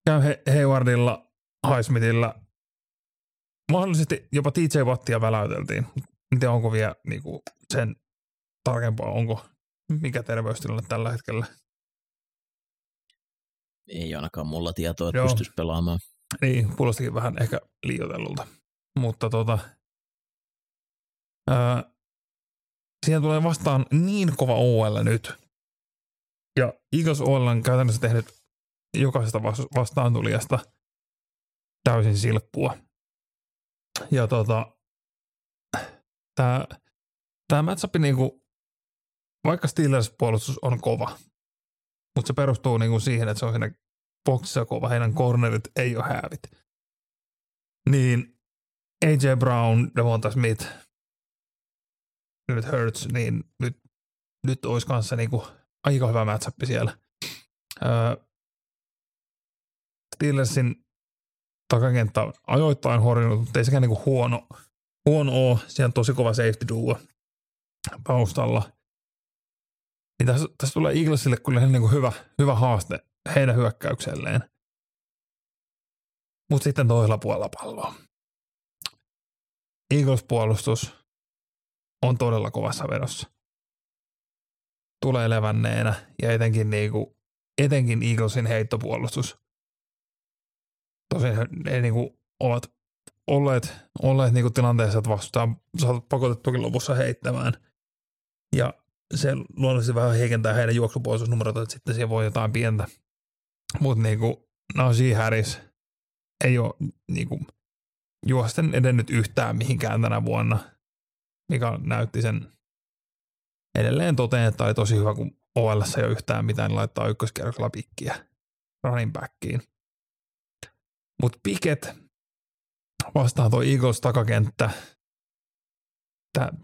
Cam Haywardilla, Highsmithillä, mahdollisesti jopa TJ Wattia väläyteltiin. En tiedä, onko vielä niinku sen tarkempaa, onko mikä terveystilanne tällä hetkellä. Ei ainakaan mulla tietoa, että Joo. pystyisi pelaamaan. Niin, kuulostikin vähän ehkä liioitellulta. Mutta tota, ää, siihen tulee vastaan niin kova OL nyt. Ja Eagles OL on käytännössä tehnyt jokaisesta vas- vastaan tulijasta täysin silppua. Ja tota, tämä matchup niinku, vaikka Steelers puolustus on kova, mutta se perustuu niinku siihen, että se on siinä boksissa kova, heidän cornerit ei ole häävit. Niin AJ Brown, Devonta Smith, nyt Hurts, niin nyt, nyt olisi kanssa niinku aika hyvä matchup siellä. Öö, Steelersin takakenttä on ajoittain horjunut, mutta ei sekään niinku huono, huono ole. Siellä on tosi kova safety duo taustalla. Niin tässä, tässä tulee Eaglesille kyllä niinku hyvä, hyvä haaste heidän hyökkäykselleen. Mutta sitten toisella puolella palloa. Eagles-puolustus on todella kovassa vedossa. Tulee levänneenä ja etenkin, niinku, etenkin Eaglesin heittopuolustus. Tosin he, he niinku ovat olleet, olleet niinku tilanteessa, että vastaan saat pakotettukin lopussa heittämään. Ja se luonnollisesti vähän heikentää heidän juoksupuolustusnumeroita, että sitten siellä voi jotain pientä. Mutta niinku Najee Harris ei ole niinku juosten edennyt yhtään mihinkään tänä vuonna, mikä näytti sen edelleen toteen, että oli tosi hyvä, kun OL ei ole yhtään mitään, niin laittaa ykköskierroksella pikkiä running backiin. Mutta Piket vastaan tuo Eagles takakenttä.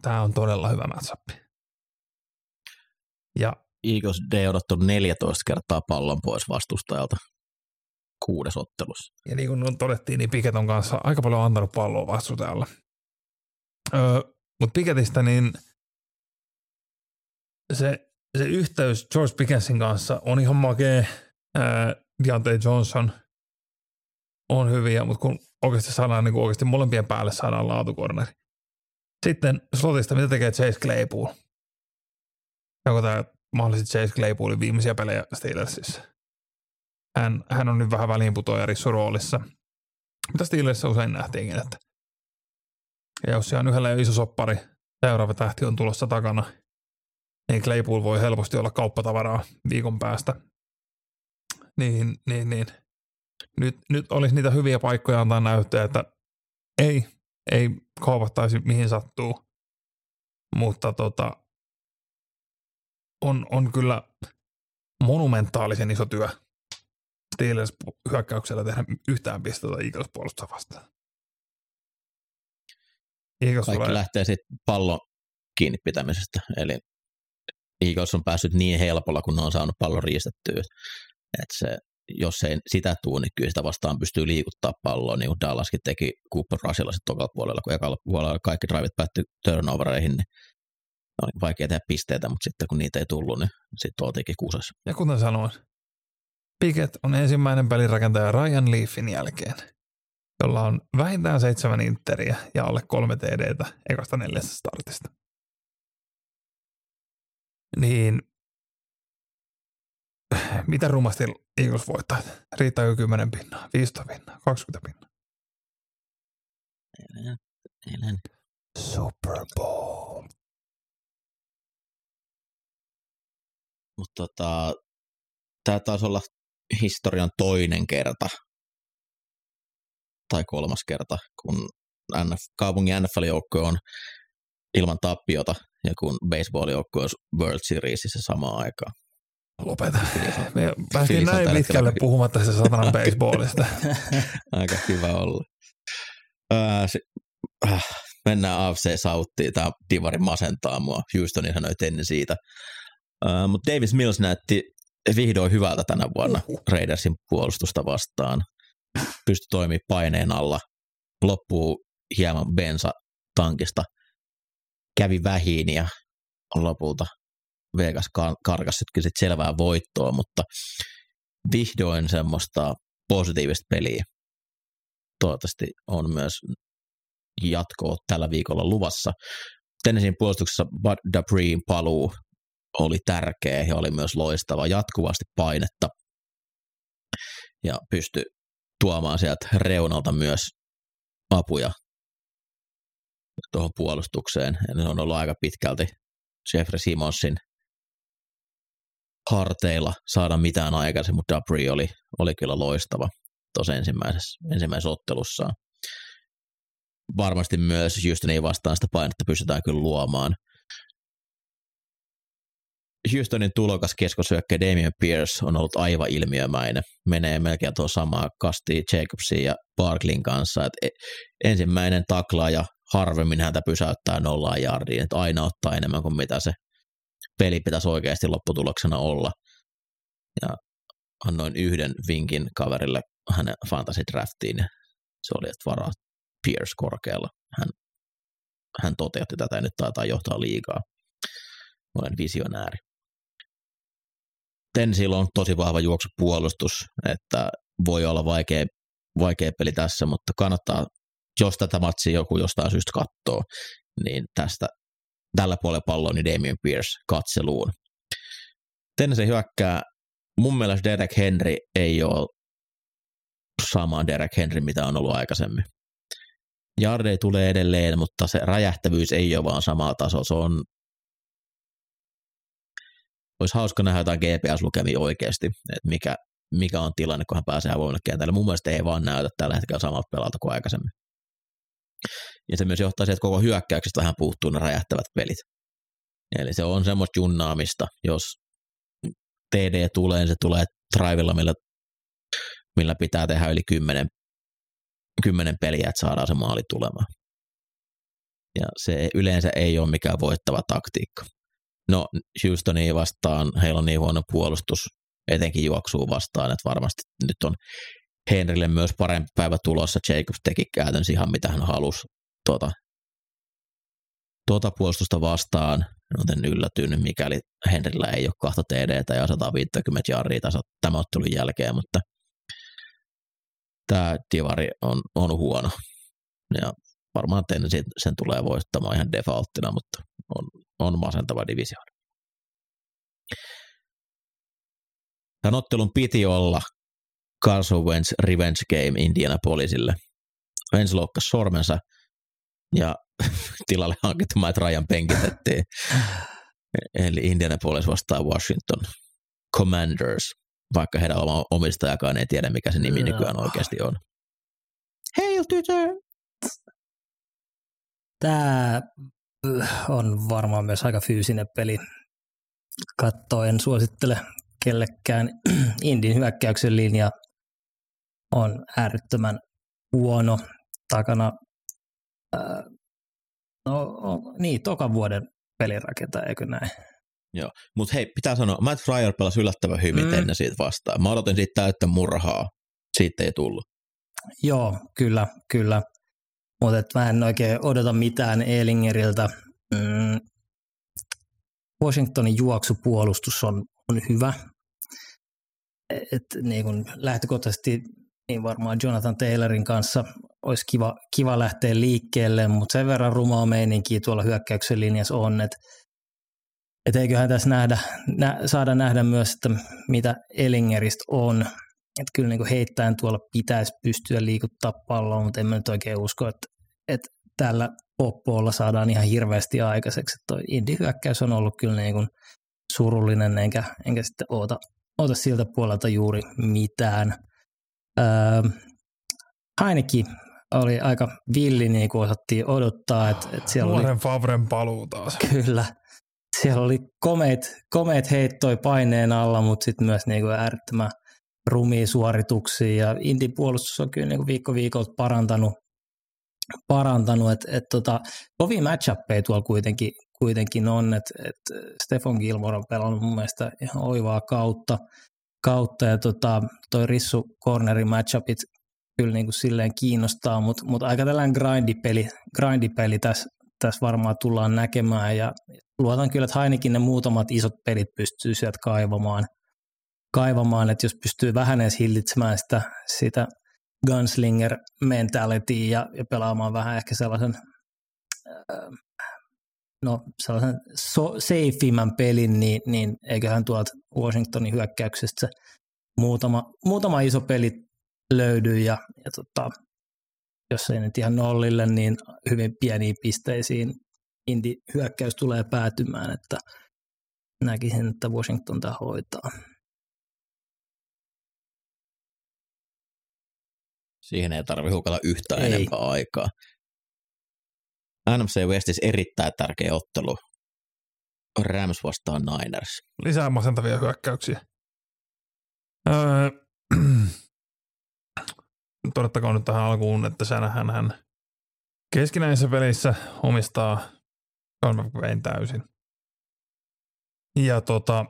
Tämä on todella hyvä matchup. Ja Eagles D on ottanut 14 kertaa pallon pois vastustajalta kuudes ottelussa. Ja niin kuin todettiin, niin Piket on kanssa aika paljon antanut palloa vastustajalle. Öö, Mutta Piketistä niin se, se yhteys George Pickensin kanssa on ihan makea. Öö, Deontay Johnson on hyviä, mutta kun oikeasti saadaan niin kuin oikeasti molempien päälle saadaan laatukorneri. Sitten slotista, mitä tekee Chase Claypool? Onko tämä mahdollisesti Chase Claypoolin viimeisiä pelejä Steelersissa? hän, hän on nyt vähän väliinputoaja rissuroolissa. Mitä Steelerissä usein nähtiinkin, että ja jos siellä on yhdellä iso soppari, seuraava tähti on tulossa takana, niin Claypool voi helposti olla kauppatavaraa viikon päästä. Niin, niin, niin. Nyt, nyt olisi niitä hyviä paikkoja antaa näyttää, että ei, ei kaupattaisi mihin sattuu. Mutta tota, on, on kyllä monumentaalisen iso työ Steelers hyökkäyksellä tehdä yhtään pistettä Eagles puolustusta vastaan. Eagles Kaikki tulee, lähtee sitten pallon kiinni pitämisestä. Eli Eagles on päässyt niin helpolla, kun ne on saanut pallon riistettyä. Että se, jos ei sitä tuu, niin kyllä sitä vastaan pystyy liikuttaa palloa, niin kuin Dallaskin teki Cooper Rushilla sitten tokalla puolella, kun ekalla puolella kaikki drivit päättyi turnovereihin, niin oli vaikea tehdä pisteitä, mutta sitten kun niitä ei tullut, niin sitten oltiinkin kusessa. ja kuten sanoin, Pickett on ensimmäinen pelirakentaja Ryan Leafin jälkeen, jolla on vähintään seitsemän interiä ja alle kolme TDtä ekasta neljästä startista. Niin *sighs* mitä rumasti Eagles voittaa? Riittääkö 10 pinnaa, 15 pinnaa, 20 pinnaa? Eilen Super Bowl. Mutta tota, tämä taisi olla historian toinen kerta tai kolmas kerta, kun NF, kaupungin NFL-joukkue on ilman tappiota ja kun baseball-joukkue on World Seriesissä samaan aikaan. Lopeta. Me päästiin näin pitkälle puhumatta se satanan baseballista. *laughs* Aika hyvä olla. Ää, se, äh, mennään AFC Southiin, tämä divari masentaa mua. Houstonin sanoi ennen siitä. Uh, mutta Davis Mills näytti vihdoin hyvältä tänä vuonna Uhuh. Raidersin puolustusta vastaan. Pystyi toimimaan paineen alla. Loppuu hieman bensa tankista. Kävi vähiin ja lopulta Vegas karkas sit selvää voittoa, mutta vihdoin semmoista positiivista peliä. Toivottavasti on myös jatkoa tällä viikolla luvassa. Tennesseein puolustuksessa Bud Dupreein paluu oli tärkeä ja oli myös loistava jatkuvasti painetta ja pystyi tuomaan sieltä reunalta myös apuja tuohon puolustukseen. Ja ne on ollut aika pitkälti Jeffrey Simonsin harteilla saada mitään aikaisemmin, mutta Dupri oli, oli kyllä loistava tuossa ensimmäisessä, ensimmäisessä ottelussaan. Varmasti myös Houstonin vastaan sitä painetta pystytään kyllä luomaan. Houstonin tulokas keskosyökkä Damien Pierce on ollut aivan ilmiömäinen. Menee melkein tuo samaa kastiin Jacobsin ja Barklin kanssa. Et e, ensimmäinen taklaaja harvemmin häntä pysäyttää nollaan jardiin, että aina ottaa enemmän kuin mitä se peli pitäisi oikeasti lopputuloksena olla. Ja annoin yhden vinkin kaverille hänen fantasy draftiin. Se oli, että varaa Pierce korkealla. Hän, hän toteutti tätä ja nyt taitaa johtaa liikaa. Olen visionääri. Tensillä on tosi vahva juoksupuolustus, että voi olla vaikea, vaikea peli tässä, mutta kannattaa, jos tätä matsia joku jostain syystä katsoo, niin tästä tällä puolella palloa niin Damien Pierce katseluun. Tennessee hyökkää, mun mielestä Derek Henry ei ole sama Derek Henry, mitä on ollut aikaisemmin. Jarde tulee edelleen, mutta se räjähtävyys ei ole vaan samalla tasolla. Se on olisi hauska nähdä jotain GPS-lukemia oikeasti, että mikä, mikä on tilanne, kun hän pääsee avoimelle kentälle. Mun mielestä ei vaan näytä tällä hetkellä samalta pelalta kuin aikaisemmin. Ja se myös johtaa siihen, että koko hyökkäyksestä vähän puuttuu ne räjähtävät pelit. Eli se on semmoista junnaamista, jos TD tulee, niin se tulee drivilla, millä, millä pitää tehdä yli kymmenen, kymmenen peliä, että saadaan se maali tulemaan. Ja se yleensä ei ole mikään voittava taktiikka. No Houstonia vastaan, heillä on niin huono puolustus, etenkin juoksuu vastaan, että varmasti nyt on Henrille myös parempi päivä tulossa. Jacobs teki käytännössä ihan mitä hän halusi tuota, tuota puolustusta vastaan. Joten yllätyn, mikäli Henrillä ei ole kahta TDtä ja 150 jarria tässä tämän ottelun jälkeen, mutta tämä divari on, on huono. Ja varmaan Tennessee sen tulee voittamaan ihan defaulttina, mutta on, on masentava divisioon. Tämän ottelun piti olla Carson Wentz Revenge Game Indianapolisille. Wentz loukkasi sormensa ja *laughs* tilalle hankittu Matt Ryan penkitettiin. Eli Indianapolis vastaa Washington Commanders, vaikka heidän oma omistajakaan ei tiedä, mikä se nimi nykyään oikeasti on. Hail tytör! Tämä on varmaan myös aika fyysinen peli. Katto en suosittele kellekään. *clears throat* Indin hyökkäyksen linja on äärettömän huono. Takana no, niin, tokan vuoden pelirakentaja, eikö näin? Joo, mutta hei, pitää sanoa, Matt Fryer pelasi yllättävän hyvin mm. ennen siitä vastaan. Mä odotin siitä täyttä murhaa, siitä ei tullut. Joo, kyllä, kyllä. Mutta mä en oikein odota mitään Elingeriltä. Mm. Washingtonin juoksupuolustus on, on hyvä. Et, niin kun lähtökohtaisesti niin varmaan Jonathan Taylorin kanssa olisi kiva, kiva lähteä liikkeelle, mutta sen verran rumaa meininkiä tuolla hyökkäyksen linjassa on, että et eiköhän tässä nähdä, nä, saada nähdä myös, että mitä Elingeristä on. Että kyllä niin heittäen tuolla pitäisi pystyä liikuttaa palloa, mutta en mä nyt oikein usko, että, että tällä poppoolla saadaan ihan hirveästi aikaiseksi. Tuo Indi-hyökkäys on ollut kyllä niin kuin surullinen, enkä, enkä sitten oota, oota siltä puolelta juuri mitään. Öö, Heineken oli aika villi, niin kuin osattiin odottaa. Että, että siellä Nuoren oli, Favren paluu taas. Kyllä. Siellä oli komeet, komeet heittoi paineen alla, mutta sitten myös niin kuin äärettömän rumia suorituksia. Ja Indin puolustus on kyllä niin kuin viikko viikolta parantanut, parantanut. Et, et tota, kovia matchappeja tuolla kuitenkin, kuitenkin on, että et Stefan Gilmore on pelannut mun mielestä ihan oivaa kautta, kautta ja tota, toi Rissu Cornerin matchupit kyllä niin kuin silleen kiinnostaa, mutta mut aika tällainen grindipeli, grindipeli tässä täs varmaan tullaan näkemään ja luotan kyllä, että Hainikin ne muutamat isot pelit pystyy sieltä kaivamaan, kaivamaan että jos pystyy vähän edes hillitsemään sitä, sitä gunslinger mentality ja, ja pelaamaan vähän ehkä sellaisen äh, no sellaisen so, safeimman pelin, niin, niin eiköhän tuolta Washingtonin hyökkäyksestä muutama, muutama iso peli löydy ja, ja tota, jos ei nyt ihan nollille, niin hyvin pieniin pisteisiin Indi hyökkäys tulee päätymään, että näkisin, että Washington tämä hoitaa. Siihen ei tarvitse hukata yhtään ei. enempää aikaa. NFC Westis erittäin tärkeä ottelu. Rams vastaan Niners. Lisää masentavia hyökkäyksiä. Öö, *clears throat* todettakoon nyt tähän alkuun, että Shanahan hän keskinäisessä pelissä omistaa McVayn täysin. Ja tota,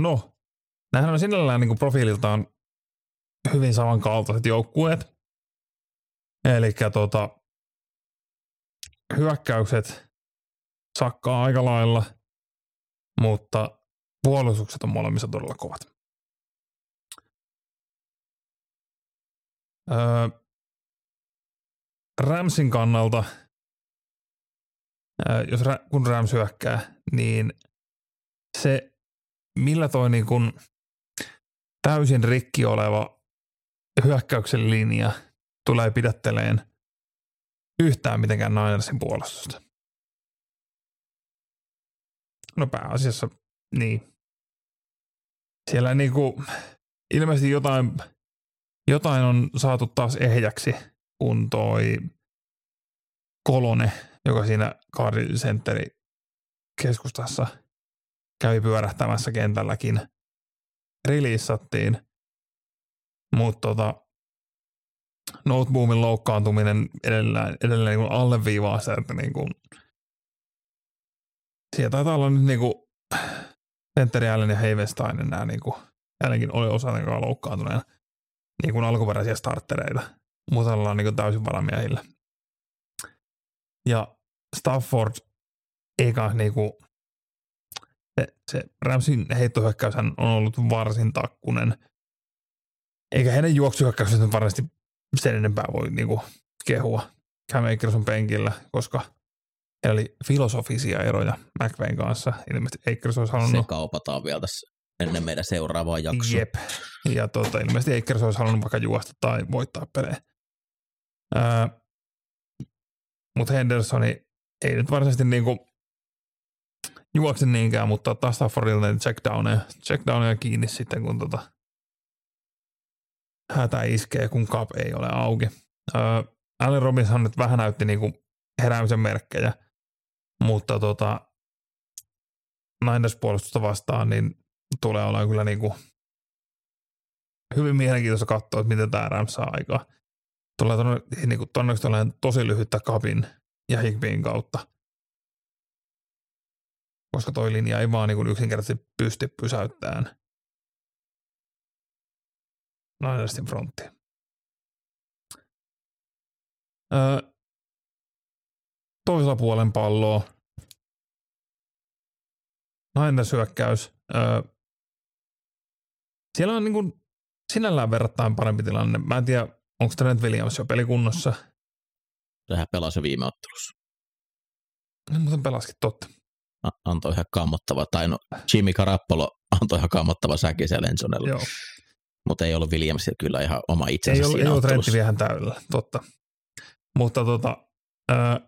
no, nämähän on sinällään niin profiililtaan hyvin samankaltaiset joukkueet. Eli tota, hyökkäykset sakkaa aika lailla, mutta puolustukset on molemmissa todella kovat. Öö, Ramsin kannalta, jos kun Rams hyökkää, niin se, millä toi niin kun täysin rikki oleva hyökkäyksen linja tulee pidätteleen yhtään mitenkään Ninersin puolustusta. No pääasiassa niin. Siellä niinku, ilmeisesti jotain, jotain on saatu taas ehjäksi, kun toi kolone, joka siinä Cardi Centeri keskustassa kävi pyörähtämässä kentälläkin, releasattiin. Mutta tota, Noteboomin loukkaantuminen edelleen, edelleen niin alleviivaa sitä, että niin kuin, siellä taitaa olla nyt niin kuin Petteri Allen ja Heivenstein nämä niin kuin, oli osa niin loukkaantuneena niin kuin alkuperäisiä starttereita. Mutta ollaan niin kuin täysin varamiehillä. Ja Stafford eikä niin kuin, se, se Ramsin heittohyökkäys on ollut varsin takkunen. Eikä heidän juoksuhyökkäykset varmasti sen enempää voi niinku kehua Cam on penkillä, koska heillä oli filosofisia eroja McVayn kanssa. Ilmeisesti Akers olisi halunnut... Se kaupataan vielä tässä ennen meidän seuraavaa jaksoa. Jep. Ja tuota, ilmeisesti Akers olisi halunnut vaikka juosta tai voittaa pelejä. mutta Hendersoni ei nyt varsinaisesti niinku juokse niinkään, mutta taas Staffordilta checkdowneja, checkdowneja kiinni sitten, kun tota, hätä iskee, kun kap ei ole auki. Öö, Allen Robinson nyt vähän näytti niinku heräämisen merkkejä, mutta tota, Niners-puolustusta vastaan, niin tulee olla kyllä niinku hyvin mielenkiintoista katsoa, että miten tämä Rams saa aikaa. Tulee niinku, todennäköisesti tosi lyhyttä kapin ja Higbeen kautta. Koska toi linja ei vaan niinku yksinkertaisesti pysty pysäyttämään Ninersin frontti. Öö, toisella puolen palloa Niners hyökkäys. Öö, siellä on niin kuin sinällään verrattain parempi tilanne. Mä en tiedä, onko Trent Williams jo pelikunnossa. Sehän pelasi viime ottelussa. No, muuten pelaskin, totta. Antoi ihan kammottava, tai no Jimmy Carappolo antoi ihan kammottava säki siellä Ensonella. Joo mutta ei ollut Williams kyllä ihan oma itsensä Ei ollut, ei ollut Trentti vielä täydellä, totta. Mutta tota, ää,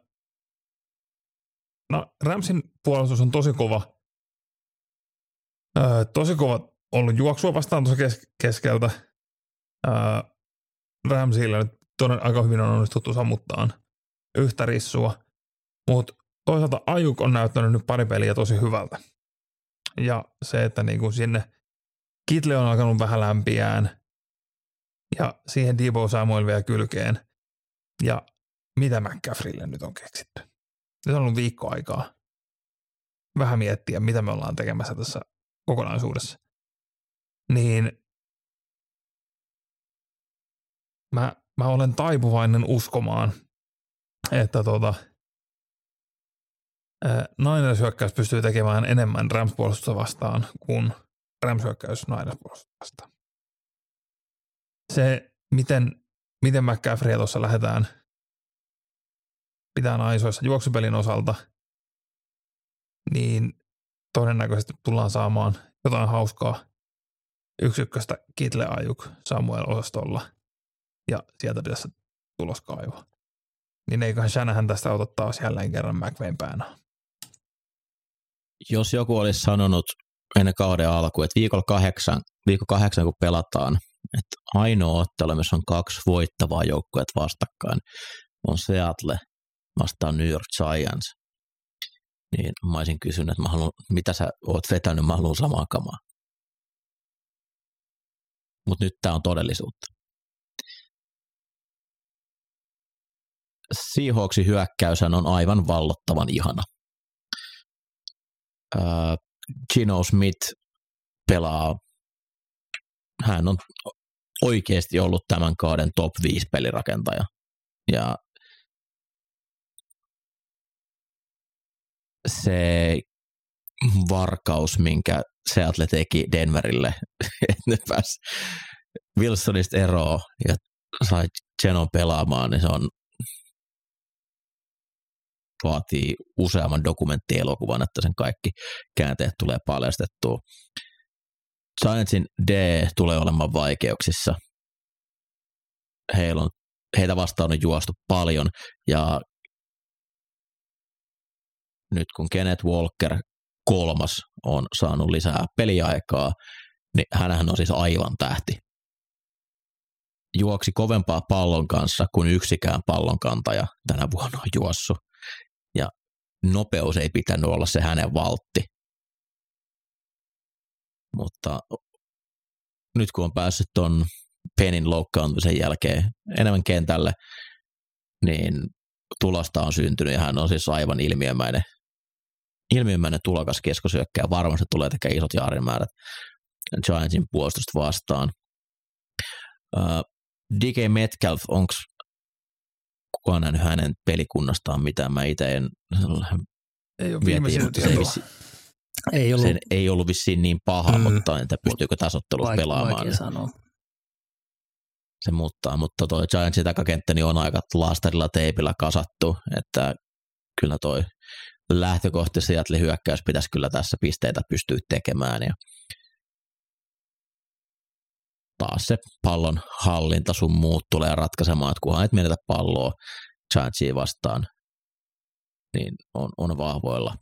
no Ramsin puolustus on tosi kova. Tosi kova ollut juoksua vastaan tuossa kes- keskeltä. Ää, Ramsilla nyt toden, aika hyvin on onnistuttu sammuttaan yhtä rissua. Mutta toisaalta Ajuk on näyttänyt nyt pari peliä tosi hyvältä. Ja se, että niinku sinne – Kitle on alkanut vähän lämpiään ja siihen Debo Samuel vielä kylkeen, Ja mitä McCaffreylle nyt on keksitty? Nyt on ollut viikko aikaa vähän miettiä, mitä me ollaan tekemässä tässä kokonaisuudessa. Niin mä, mä olen taipuvainen uskomaan, että tota, Niners hyökkäys pystyy tekemään enemmän rams vastaan kuin rams Niners vastaan. Se, miten, miten McCaffrey tuossa lähdetään pitää aisoissa juoksupelin osalta, niin todennäköisesti tullaan saamaan jotain hauskaa yksi ykköstä Kitle Ajuk Samuel osastolla ja sieltä pitäisi tulos kaivaa. Niin eiköhän Shanahan tästä ota taas jälleen kerran McVayn päänä. Jos joku olisi sanonut ennen kauden alku, että viikolla kahdeksan, viikko kahdeksan kun pelataan, että ainoa ottelu, missä on kaksi voittavaa joukkuetta vastakkain, on Seattle vastaan New York Giants, niin mä olisin kysynyt, että mä haluan, mitä sä oot vetänyt, mä haluan samaa kamaa. Mutta nyt tämä on todellisuutta. Seahawksin hyökkäys on aivan vallottavan ihana. Äh, Gino Smith pelaa, hän on oikeasti ollut tämän kauden top 5 pelirakentaja. Ja se varkaus, minkä Seattle teki Denverille, *laughs* että ne pääsi Wilsonista eroon ja sai Genon pelaamaan, niin se on vaatii useamman dokumenttielokuvan, että sen kaikki käänteet tulee paljastettua. Giantsin D tulee olemaan vaikeuksissa. Heillä on, heitä vastaan on juostu paljon ja nyt kun Kenneth Walker kolmas on saanut lisää peliaikaa, niin hänhän on siis aivan tähti. Juoksi kovempaa pallon kanssa kuin yksikään pallonkantaja tänä vuonna on juossut. Ja nopeus ei pitänyt olla se hänen valtti. Mutta nyt kun on päässyt ton Penin loukkaantumisen jälkeen enemmän kentälle, niin tulosta on syntynyt ja hän on siis aivan ilmiömäinen ilmiömäinen tulokas keskosyökkäjä varmasti tulee tekemään isot jaarimäärät Giantsin puolustusta vastaan. Uh, DK Metcalf, onko kukaan nähnyt hänen pelikunnastaan mitään? Mä itse en ei ole se ei, vissi, ei, ollut. Sen ei ollut vissiin niin paha, mm. mutta entä pystyykö tasottelut Vaik- pelaamaan. sanoa. Se muuttaa, mutta toi Giantsin takakenttä niin on aika laastarilla teipillä kasattu, että kyllä toi lähtökohtaisesti Seattle hyökkäys pitäisi kyllä tässä pisteitä pystyä tekemään ja taas se pallon hallinta sun muut tulee ratkaisemaan, että kunhan et menetä palloa Giantsia vastaan, niin on, on vahvoilla.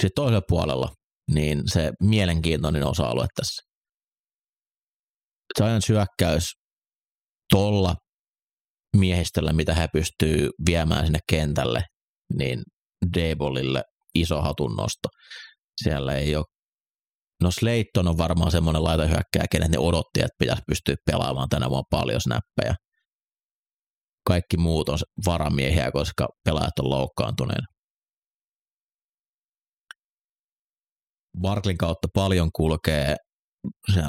Sitten toisella puolella, niin se mielenkiintoinen osa-alue tässä. Giants hyökkäys tolla miehistöllä, mitä he pystyy viemään sinne kentälle, niin Debolille iso hatunnosto. Siellä ei ole No Slayton on varmaan semmoinen laitahyökkäjä, kenen ne odotti, että pitäisi pystyä pelaamaan tänä vuonna paljon snappeja. Kaikki muut on varamiehiä, koska pelaajat on loukkaantuneena. Barklin kautta paljon kulkee. Se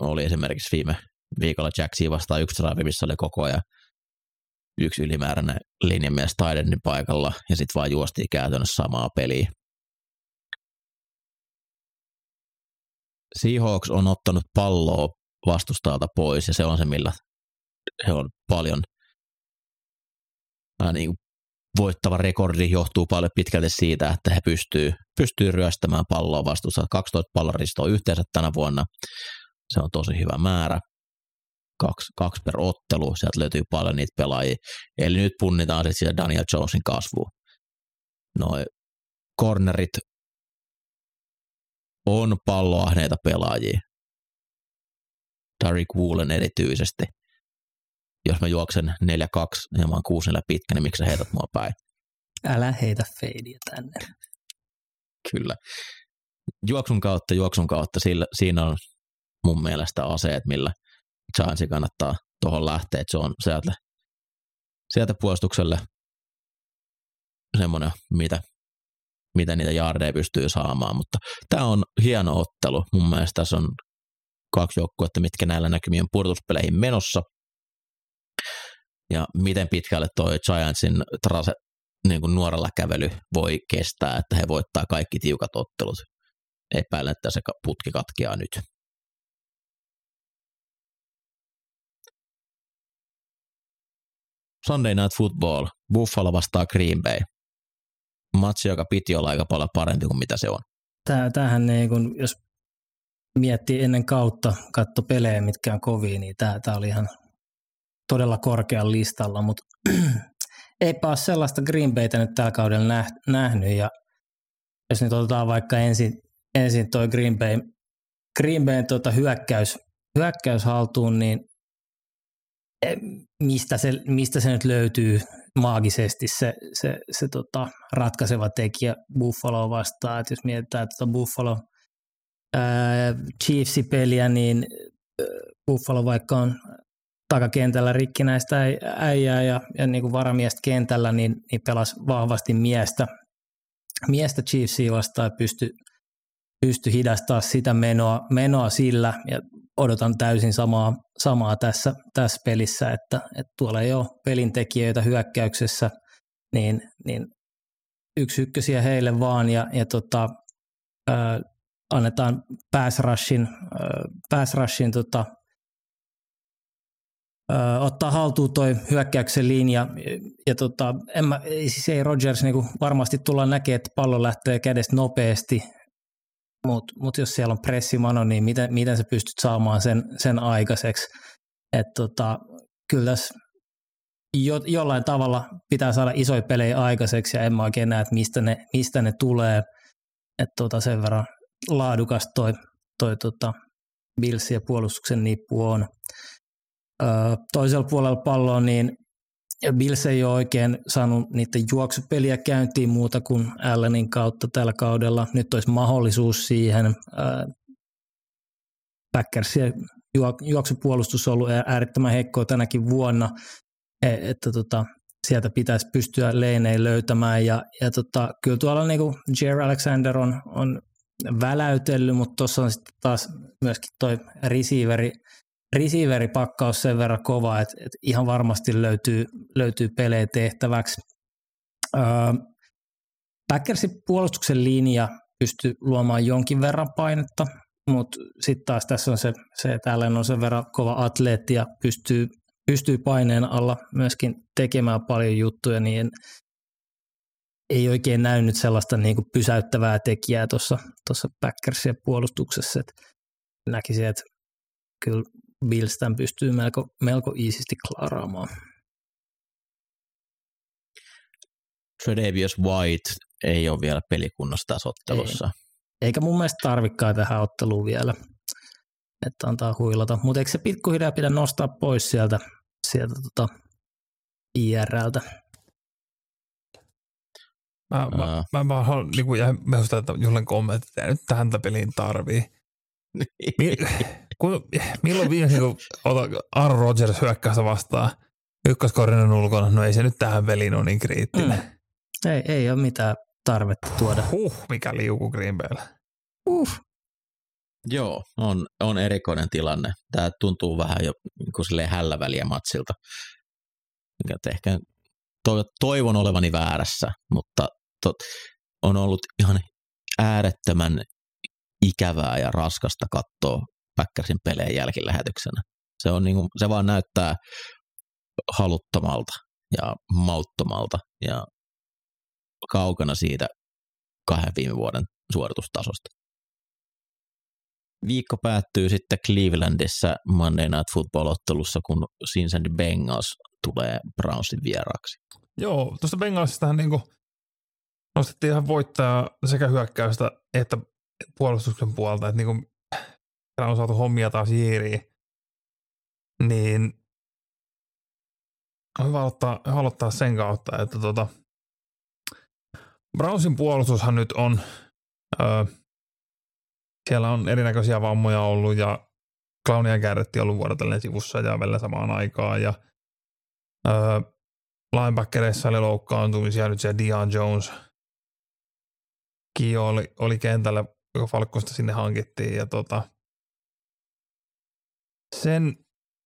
oli esimerkiksi viime viikolla Jacksia vastaan yksi drive, missä oli koko ajan yksi ylimääräinen linjamies Tidenin paikalla ja sitten vaan juostiin käytännössä samaa peliä. Seahawks on ottanut palloa vastustajalta pois ja se on se, millä he on paljon äh, niin voittava rekordi johtuu paljon pitkälti siitä, että he pystyy, pystyy ryöstämään palloa vastuussa. 12 palloristoa yhteensä tänä vuonna. Se on tosi hyvä määrä kaksi, kaksi per ottelu, sieltä löytyy paljon niitä pelaajia. Eli nyt punnitaan sitten sitä Daniel Jonesin kasvuun. Noi cornerit on palloahneita pelaajia. Tariq Woolen erityisesti. Jos mä juoksen 4-2 ja mä oon 6 pitkä, niin miksi sä heität mua päin? Älä heitä feidiä tänne. Kyllä. Juoksun kautta, juoksun kautta, sillä, siinä on mun mielestä aseet, millä Giantsin kannattaa tuohon lähteä, että se on sieltä sieltä puolustukselle semmoinen, mitä, mitä niitä jardeja pystyy saamaan, mutta tämä on hieno ottelu. Mun mielestä tässä on kaksi joukkuetta, mitkä näillä näkymien pudotuspeleihin menossa. Ja miten pitkälle toi Giantsin trase, niin kuin nuorella kävely voi kestää, että he voittaa kaikki tiukat ottelut. Epäilen, että se putki katkeaa nyt. Sunday Night Football, Buffalo vastaa Green Bay. Matsi, joka piti olla aika paljon parempi kuin mitä se on. Tämähän niin kun, jos miettii ennen kautta, katto pelejä, mitkä on kovia, niin tämä, tämä oli ihan todella korkealla listalla, mutta eipä ole sellaista Green Baytä nyt tällä kaudella nähnyt, ja jos nyt otetaan vaikka ensin, ensin toi Green Bay, Green Bayn tuota hyökkäys, hyökkäys haltuun, niin mistä se, mistä se nyt löytyy maagisesti se, se, se tota, ratkaiseva tekijä Buffalo vastaan. Et jos mietitään tuota Buffalo ää, Chiefs-peliä, niin Buffalo vaikka on takakentällä rikkinäistä äijää ja, ja niin kuin varamiestä kentällä, niin, niin pelasi vahvasti miestä, miestä Chiefsia vastaan ja pystyi pysty hidastaa sitä menoa, menoa sillä ja odotan täysin samaa, samaa tässä, tässä pelissä, että, että tuolla ei ole pelintekijöitä hyökkäyksessä, niin, niin yksi ykkösiä heille vaan ja, ja tota, ää, annetaan pass rushin, ää, pass rushin tota, ottaa haltuun toi hyökkäyksen linja ja, tota, en mä, siis ei Rodgers niinku varmasti tulla näkemään, että pallo lähtee kädestä nopeasti, mutta mut jos siellä on pressimano, niin miten, miten sä pystyt saamaan sen, sen aikaiseksi. Et tota, kyllä tässä jo, jollain tavalla pitää saada isoja pelejä aikaiseksi ja en mä oikein näe, että mistä ne, mistä ne tulee. että tota, sen verran laadukas toi, toi tota Billsin ja puolustuksen nippu on. Öö, toisella puolella palloa, niin ja Bills ei ole oikein saanut niiden juoksupeliä käyntiin muuta kuin Allenin kautta tällä kaudella. Nyt olisi mahdollisuus siihen. Packersien juoksupuolustus on ollut äärettömän heikkoa tänäkin vuonna, e, että tota, sieltä pitäisi pystyä leineen löytämään. Ja, ja tota, kyllä tuolla niin kuin Jer Alexander on, on väläytellyt, mutta tuossa on sitten taas myöskin toi receiveri receiveripakkaus sen verran kova, että, että ihan varmasti löytyy, löytyy pelejä tehtäväksi. Öö, Packersin puolustuksen linja pystyy luomaan jonkin verran painetta, mutta sitten taas tässä on se, se että Allen on sen verran kova atleetti ja pystyy, pystyy paineen alla myöskin tekemään paljon juttuja, niin ei oikein näy sellaista niin kuin pysäyttävää tekijää tuossa Packersien puolustuksessa. Et näkisin, että kyllä Bills tämän pystyy melko, melko iisisti klaraamaan. Tredavious White ei ole vielä pelikunnossa tässä ottelussa. Ei. Eikä mun mielestä tarvikkaa tähän otteluun vielä, että antaa huilata. Mutta eikö se pikkuhiljaa pidä nostaa pois sieltä, sieltä tota IRLtä? Mä, mä, mä, mä, mä haluan niin kuin, mä että Jullen kommentti, että nyt tähän peliin tarvii. *laughs* Kun, milloin viimeksi kun Aaron Rodgers hyökkäystä vastaan ykköskorinen ulkona, no ei se nyt tähän peliin ole niin kriittinen. Mm. Ei, ei ole mitään tarvetta tuoda. Huh, mikä liuku Green Bayllä. Uh. Joo, on, on erikoinen tilanne. Tämä tuntuu vähän jo niin kuin hällä väliä matsilta. Ehkä toivon olevani väärässä, mutta tot, on ollut ihan äärettömän ikävää ja raskasta katsoa Packersin pelejä jälkilähetyksenä. Se, on niin kuin, se vaan näyttää haluttomalta ja mauttomalta ja kaukana siitä kahden viime vuoden suoritustasosta. Viikko päättyy sitten Clevelandissa Monday Night Football-ottelussa, kun Cincinnati Bengals tulee Brownsin vieraaksi. Joo, tuosta Bengalsistahan niin nostettiin ihan voittaa sekä hyökkäystä että puolustuksen puolta, että niin kuin on saatu hommia taas hiiriin, niin on hyvä aloittaa, aloittaa sen kautta, että tota, Brownsin puolustushan nyt on, öö, siellä on erinäköisiä vammoja ollut ja Clownia Garretti ollut vuorotellen sivussa ja välillä samaan aikaan ja öö, linebackereissa oli loukkaantumisia, nyt siellä Dion Jones Kio oli, oli kentällä, joka Falkosta sinne hankittiin ja tota, sen,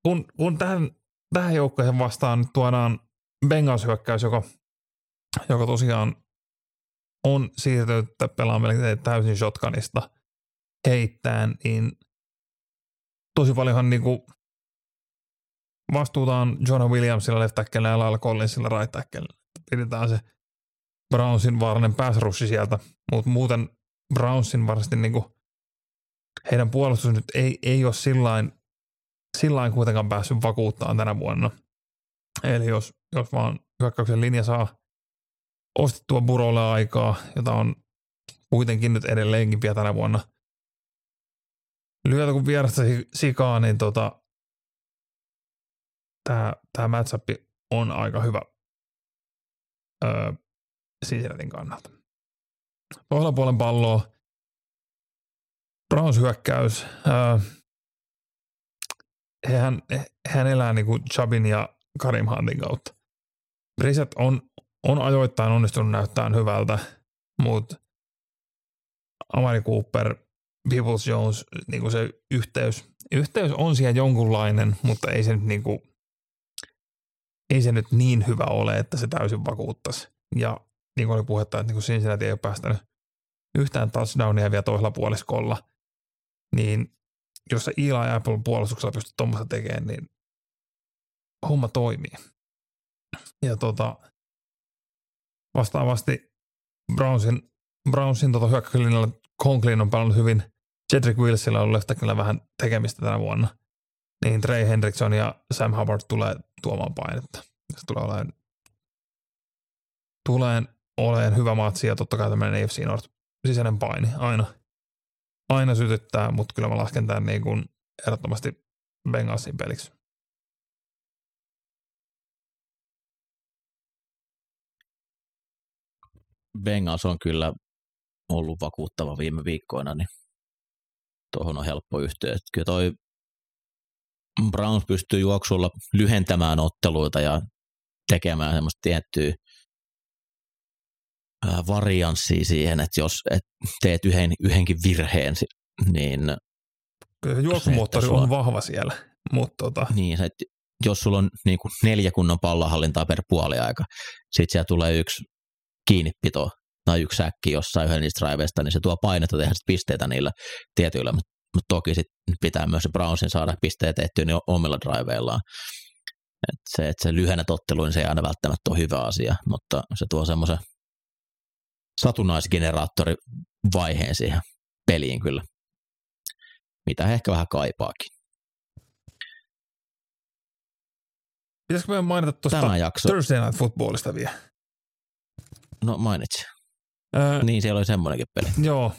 kun, kun tähän, tähän joukkoihin vastaan nyt tuodaan Bengals hyökkäys, joka, joka tosiaan on siirtynyt pelaamaan täysin shotgunista heittään, niin tosi paljonhan niinku vastuuta on Jonah Williamsilla left tackle ja Lyle Collinsilla right. Pidetään se Brownsin vaarallinen pääsrussi sieltä, mutta muuten Brownsin varmasti niinku heidän puolustus nyt ei, ei ole sillain, sillain kuitenkaan päässyt vakuuttaan tänä vuonna. Eli jos, jos vaan hyökkäyksen linja saa ostettua Burolle aikaa, jota on kuitenkin nyt edelleenkin vielä tänä vuonna. Lyötä kun vierasta sikaa, niin tota, tämä, tämä matchup on aika hyvä öö, Cincinnatiin kannalta. Toisella puolen palloa Browns hyökkäys. Öö, hän, hän elää niin kuin Chabin ja Karim Huntin kautta. Brissett on, on ajoittain onnistunut näyttämään hyvältä, mutta Amari Cooper, Peoples Jones, niin kuin se yhteys, yhteys on siellä jonkunlainen, mutta ei se nyt niin kuin, ei se nyt niin hyvä ole, että se täysin vakuuttaisi. Ja niin kuin oli puhetta, että niin Cincinnati ei ole päästänyt yhtään touchdownia vielä toisella puoliskolla, niin jos se Eli Apple puolustuksella pystyy tuommoista tekemään, niin homma toimii. Ja tota, vastaavasti Brownsin, Brownsin tota hyökkäyslinjalla Conklin on pelannut hyvin. Cedric Wilsillä on ollut vähän tekemistä tänä vuonna. Niin Trey Hendrickson ja Sam Hubbard tulee tuomaan painetta. Se tulee olemaan, tulee olemaan hyvä matsi ja totta kai tämmöinen AFC North sisäinen paini aina, aina sytyttää, mutta kyllä mä lasken tämän niin kuin ehdottomasti Bengalsin peliksi. Bengals on kyllä ollut vakuuttava viime viikkoina, niin tuohon on helppo yhteys. Kyllä toi Browns pystyy juoksulla lyhentämään otteluita ja tekemään semmoista tiettyä varianssia siihen, että jos et teet yhden, yhdenkin virheen, niin... Kyllä juoksumoottori on vahva siellä, mutta tota... Niin, että jos sulla on niin kuin neljä kunnon pallohallintaa per puoli aika, sitten siellä tulee yksi kiinnipito tai yksi säkki jossain yhden niistä driveista, niin se tuo painetta tehdä pisteitä niillä tietyillä, mutta mut toki sit pitää myös se Brownsin saada pisteet tehtyä niin omilla driveillaan. Et se, että se lyhennät otteluun, niin se ei aina välttämättä ole hyvä asia, mutta se tuo semmoisen satunnaisgeneraattorivaiheen siihen peliin kyllä, mitä he ehkä vähän kaipaakin. Pitäisikö meidän mainita tuosta. Thursday Night Footballista vielä? No mainitsi. Öö, niin, siellä oli semmoinenkin peli. Joo.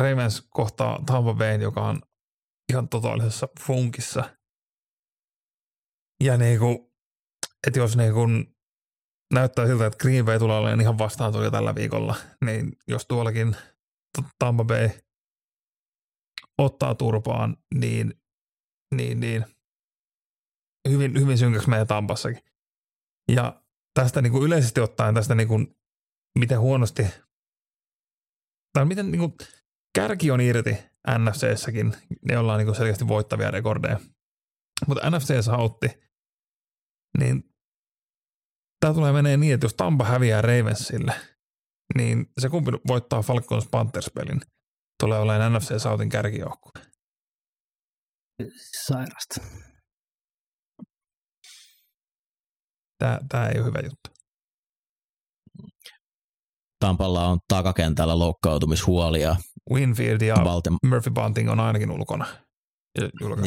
Ravens kohtaa Tampa Bay, joka on ihan totaalisessa funkissa. Ja niinku, että jos niinku näyttää siltä, että Green Bay tulee olemaan ihan vastaan tuli tällä viikolla, niin jos tuollakin Tampa Bay ottaa turpaan, niin, niin, niin hyvin, hyvin synkäksi meidän Tampassakin. Ja tästä niin kuin yleisesti ottaen tästä niin kuin, miten huonosti, tai miten niin kuin, kärki on irti NFCssäkin, ne ollaan niin kuin selkeästi voittavia rekordeja. Mutta NFC hautti, niin tämä tulee menee niin, että jos Tampa häviää Ravensille, niin se kumpi voittaa Falcons Panthers-pelin, tulee olemaan NFC Southin kärkijoukkue. Sairasta. Tämä, tämä ei ole hyvä juttu. Tampalla on takakentällä loukkaantumishuolia. Winfield ja Baltim- Murphy Bunting on ainakin ulkona.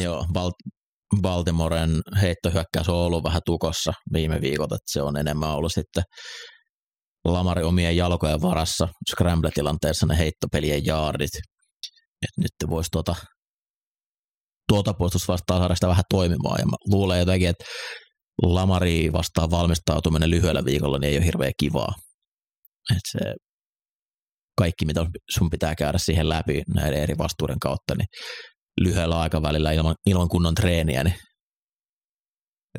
Joo, Balt- Baltimoren heittohyökkäys on ollut vähän tukossa viime viikot, että se on enemmän ollut sitten Lamari omien jalkojen varassa scramble-tilanteessa ne heittopelien jaardit. Et nyt voisi tuota, tuota puolustus vastaan saada sitä vähän toimimaan. Ja mä luulen jotenkin, että Lamari vastaan valmistautuminen lyhyellä viikolla niin ei ole hirveän kivaa. Et se kaikki, mitä sun pitää käydä siihen läpi näiden eri vastuuden kautta, niin lyhyellä aikavälillä ilman, ilman kunnon treeniä, niin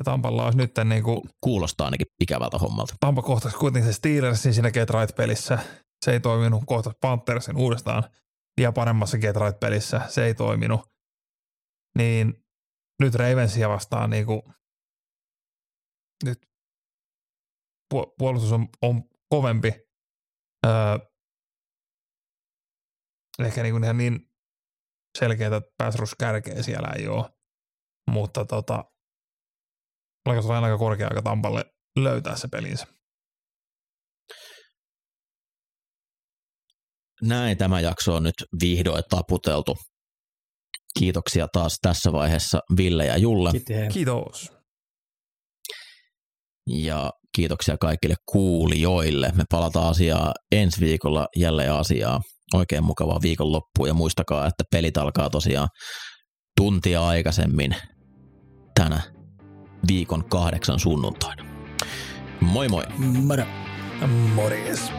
Ja Tampalla olisi nyt niin kuin, Kuulostaa ainakin ikävältä hommalta. Tampa kohtasi kuitenkin se Steelersin siinä Get Right-pelissä. Se ei toiminut. Kohtasi Panthersin uudestaan vielä paremmassa Get Right-pelissä. Se ei toiminut. Niin nyt Ravensia vastaan niin kuin, nyt pu- puolustus on, on kovempi. Öö, ehkä niin, kuin ihan niin selkeätä pass kärkeä siellä ei ole. Mutta tota, Alkaa aika korkea aika Tampalle löytää se pelinsä. Näin tämä jakso on nyt vihdoin taputeltu. Kiitoksia taas tässä vaiheessa Ville ja Julle. Kiitos. Kiitos. Ja kiitoksia kaikille kuulijoille. Me palataan asiaa ensi viikolla jälleen asiaa. Oikein mukavaa viikonloppua ja muistakaa, että pelit alkaa tosiaan tuntia aikaisemmin tänä viikon kahdeksan sunnuntaina. Moi moi! Moro. Morjes.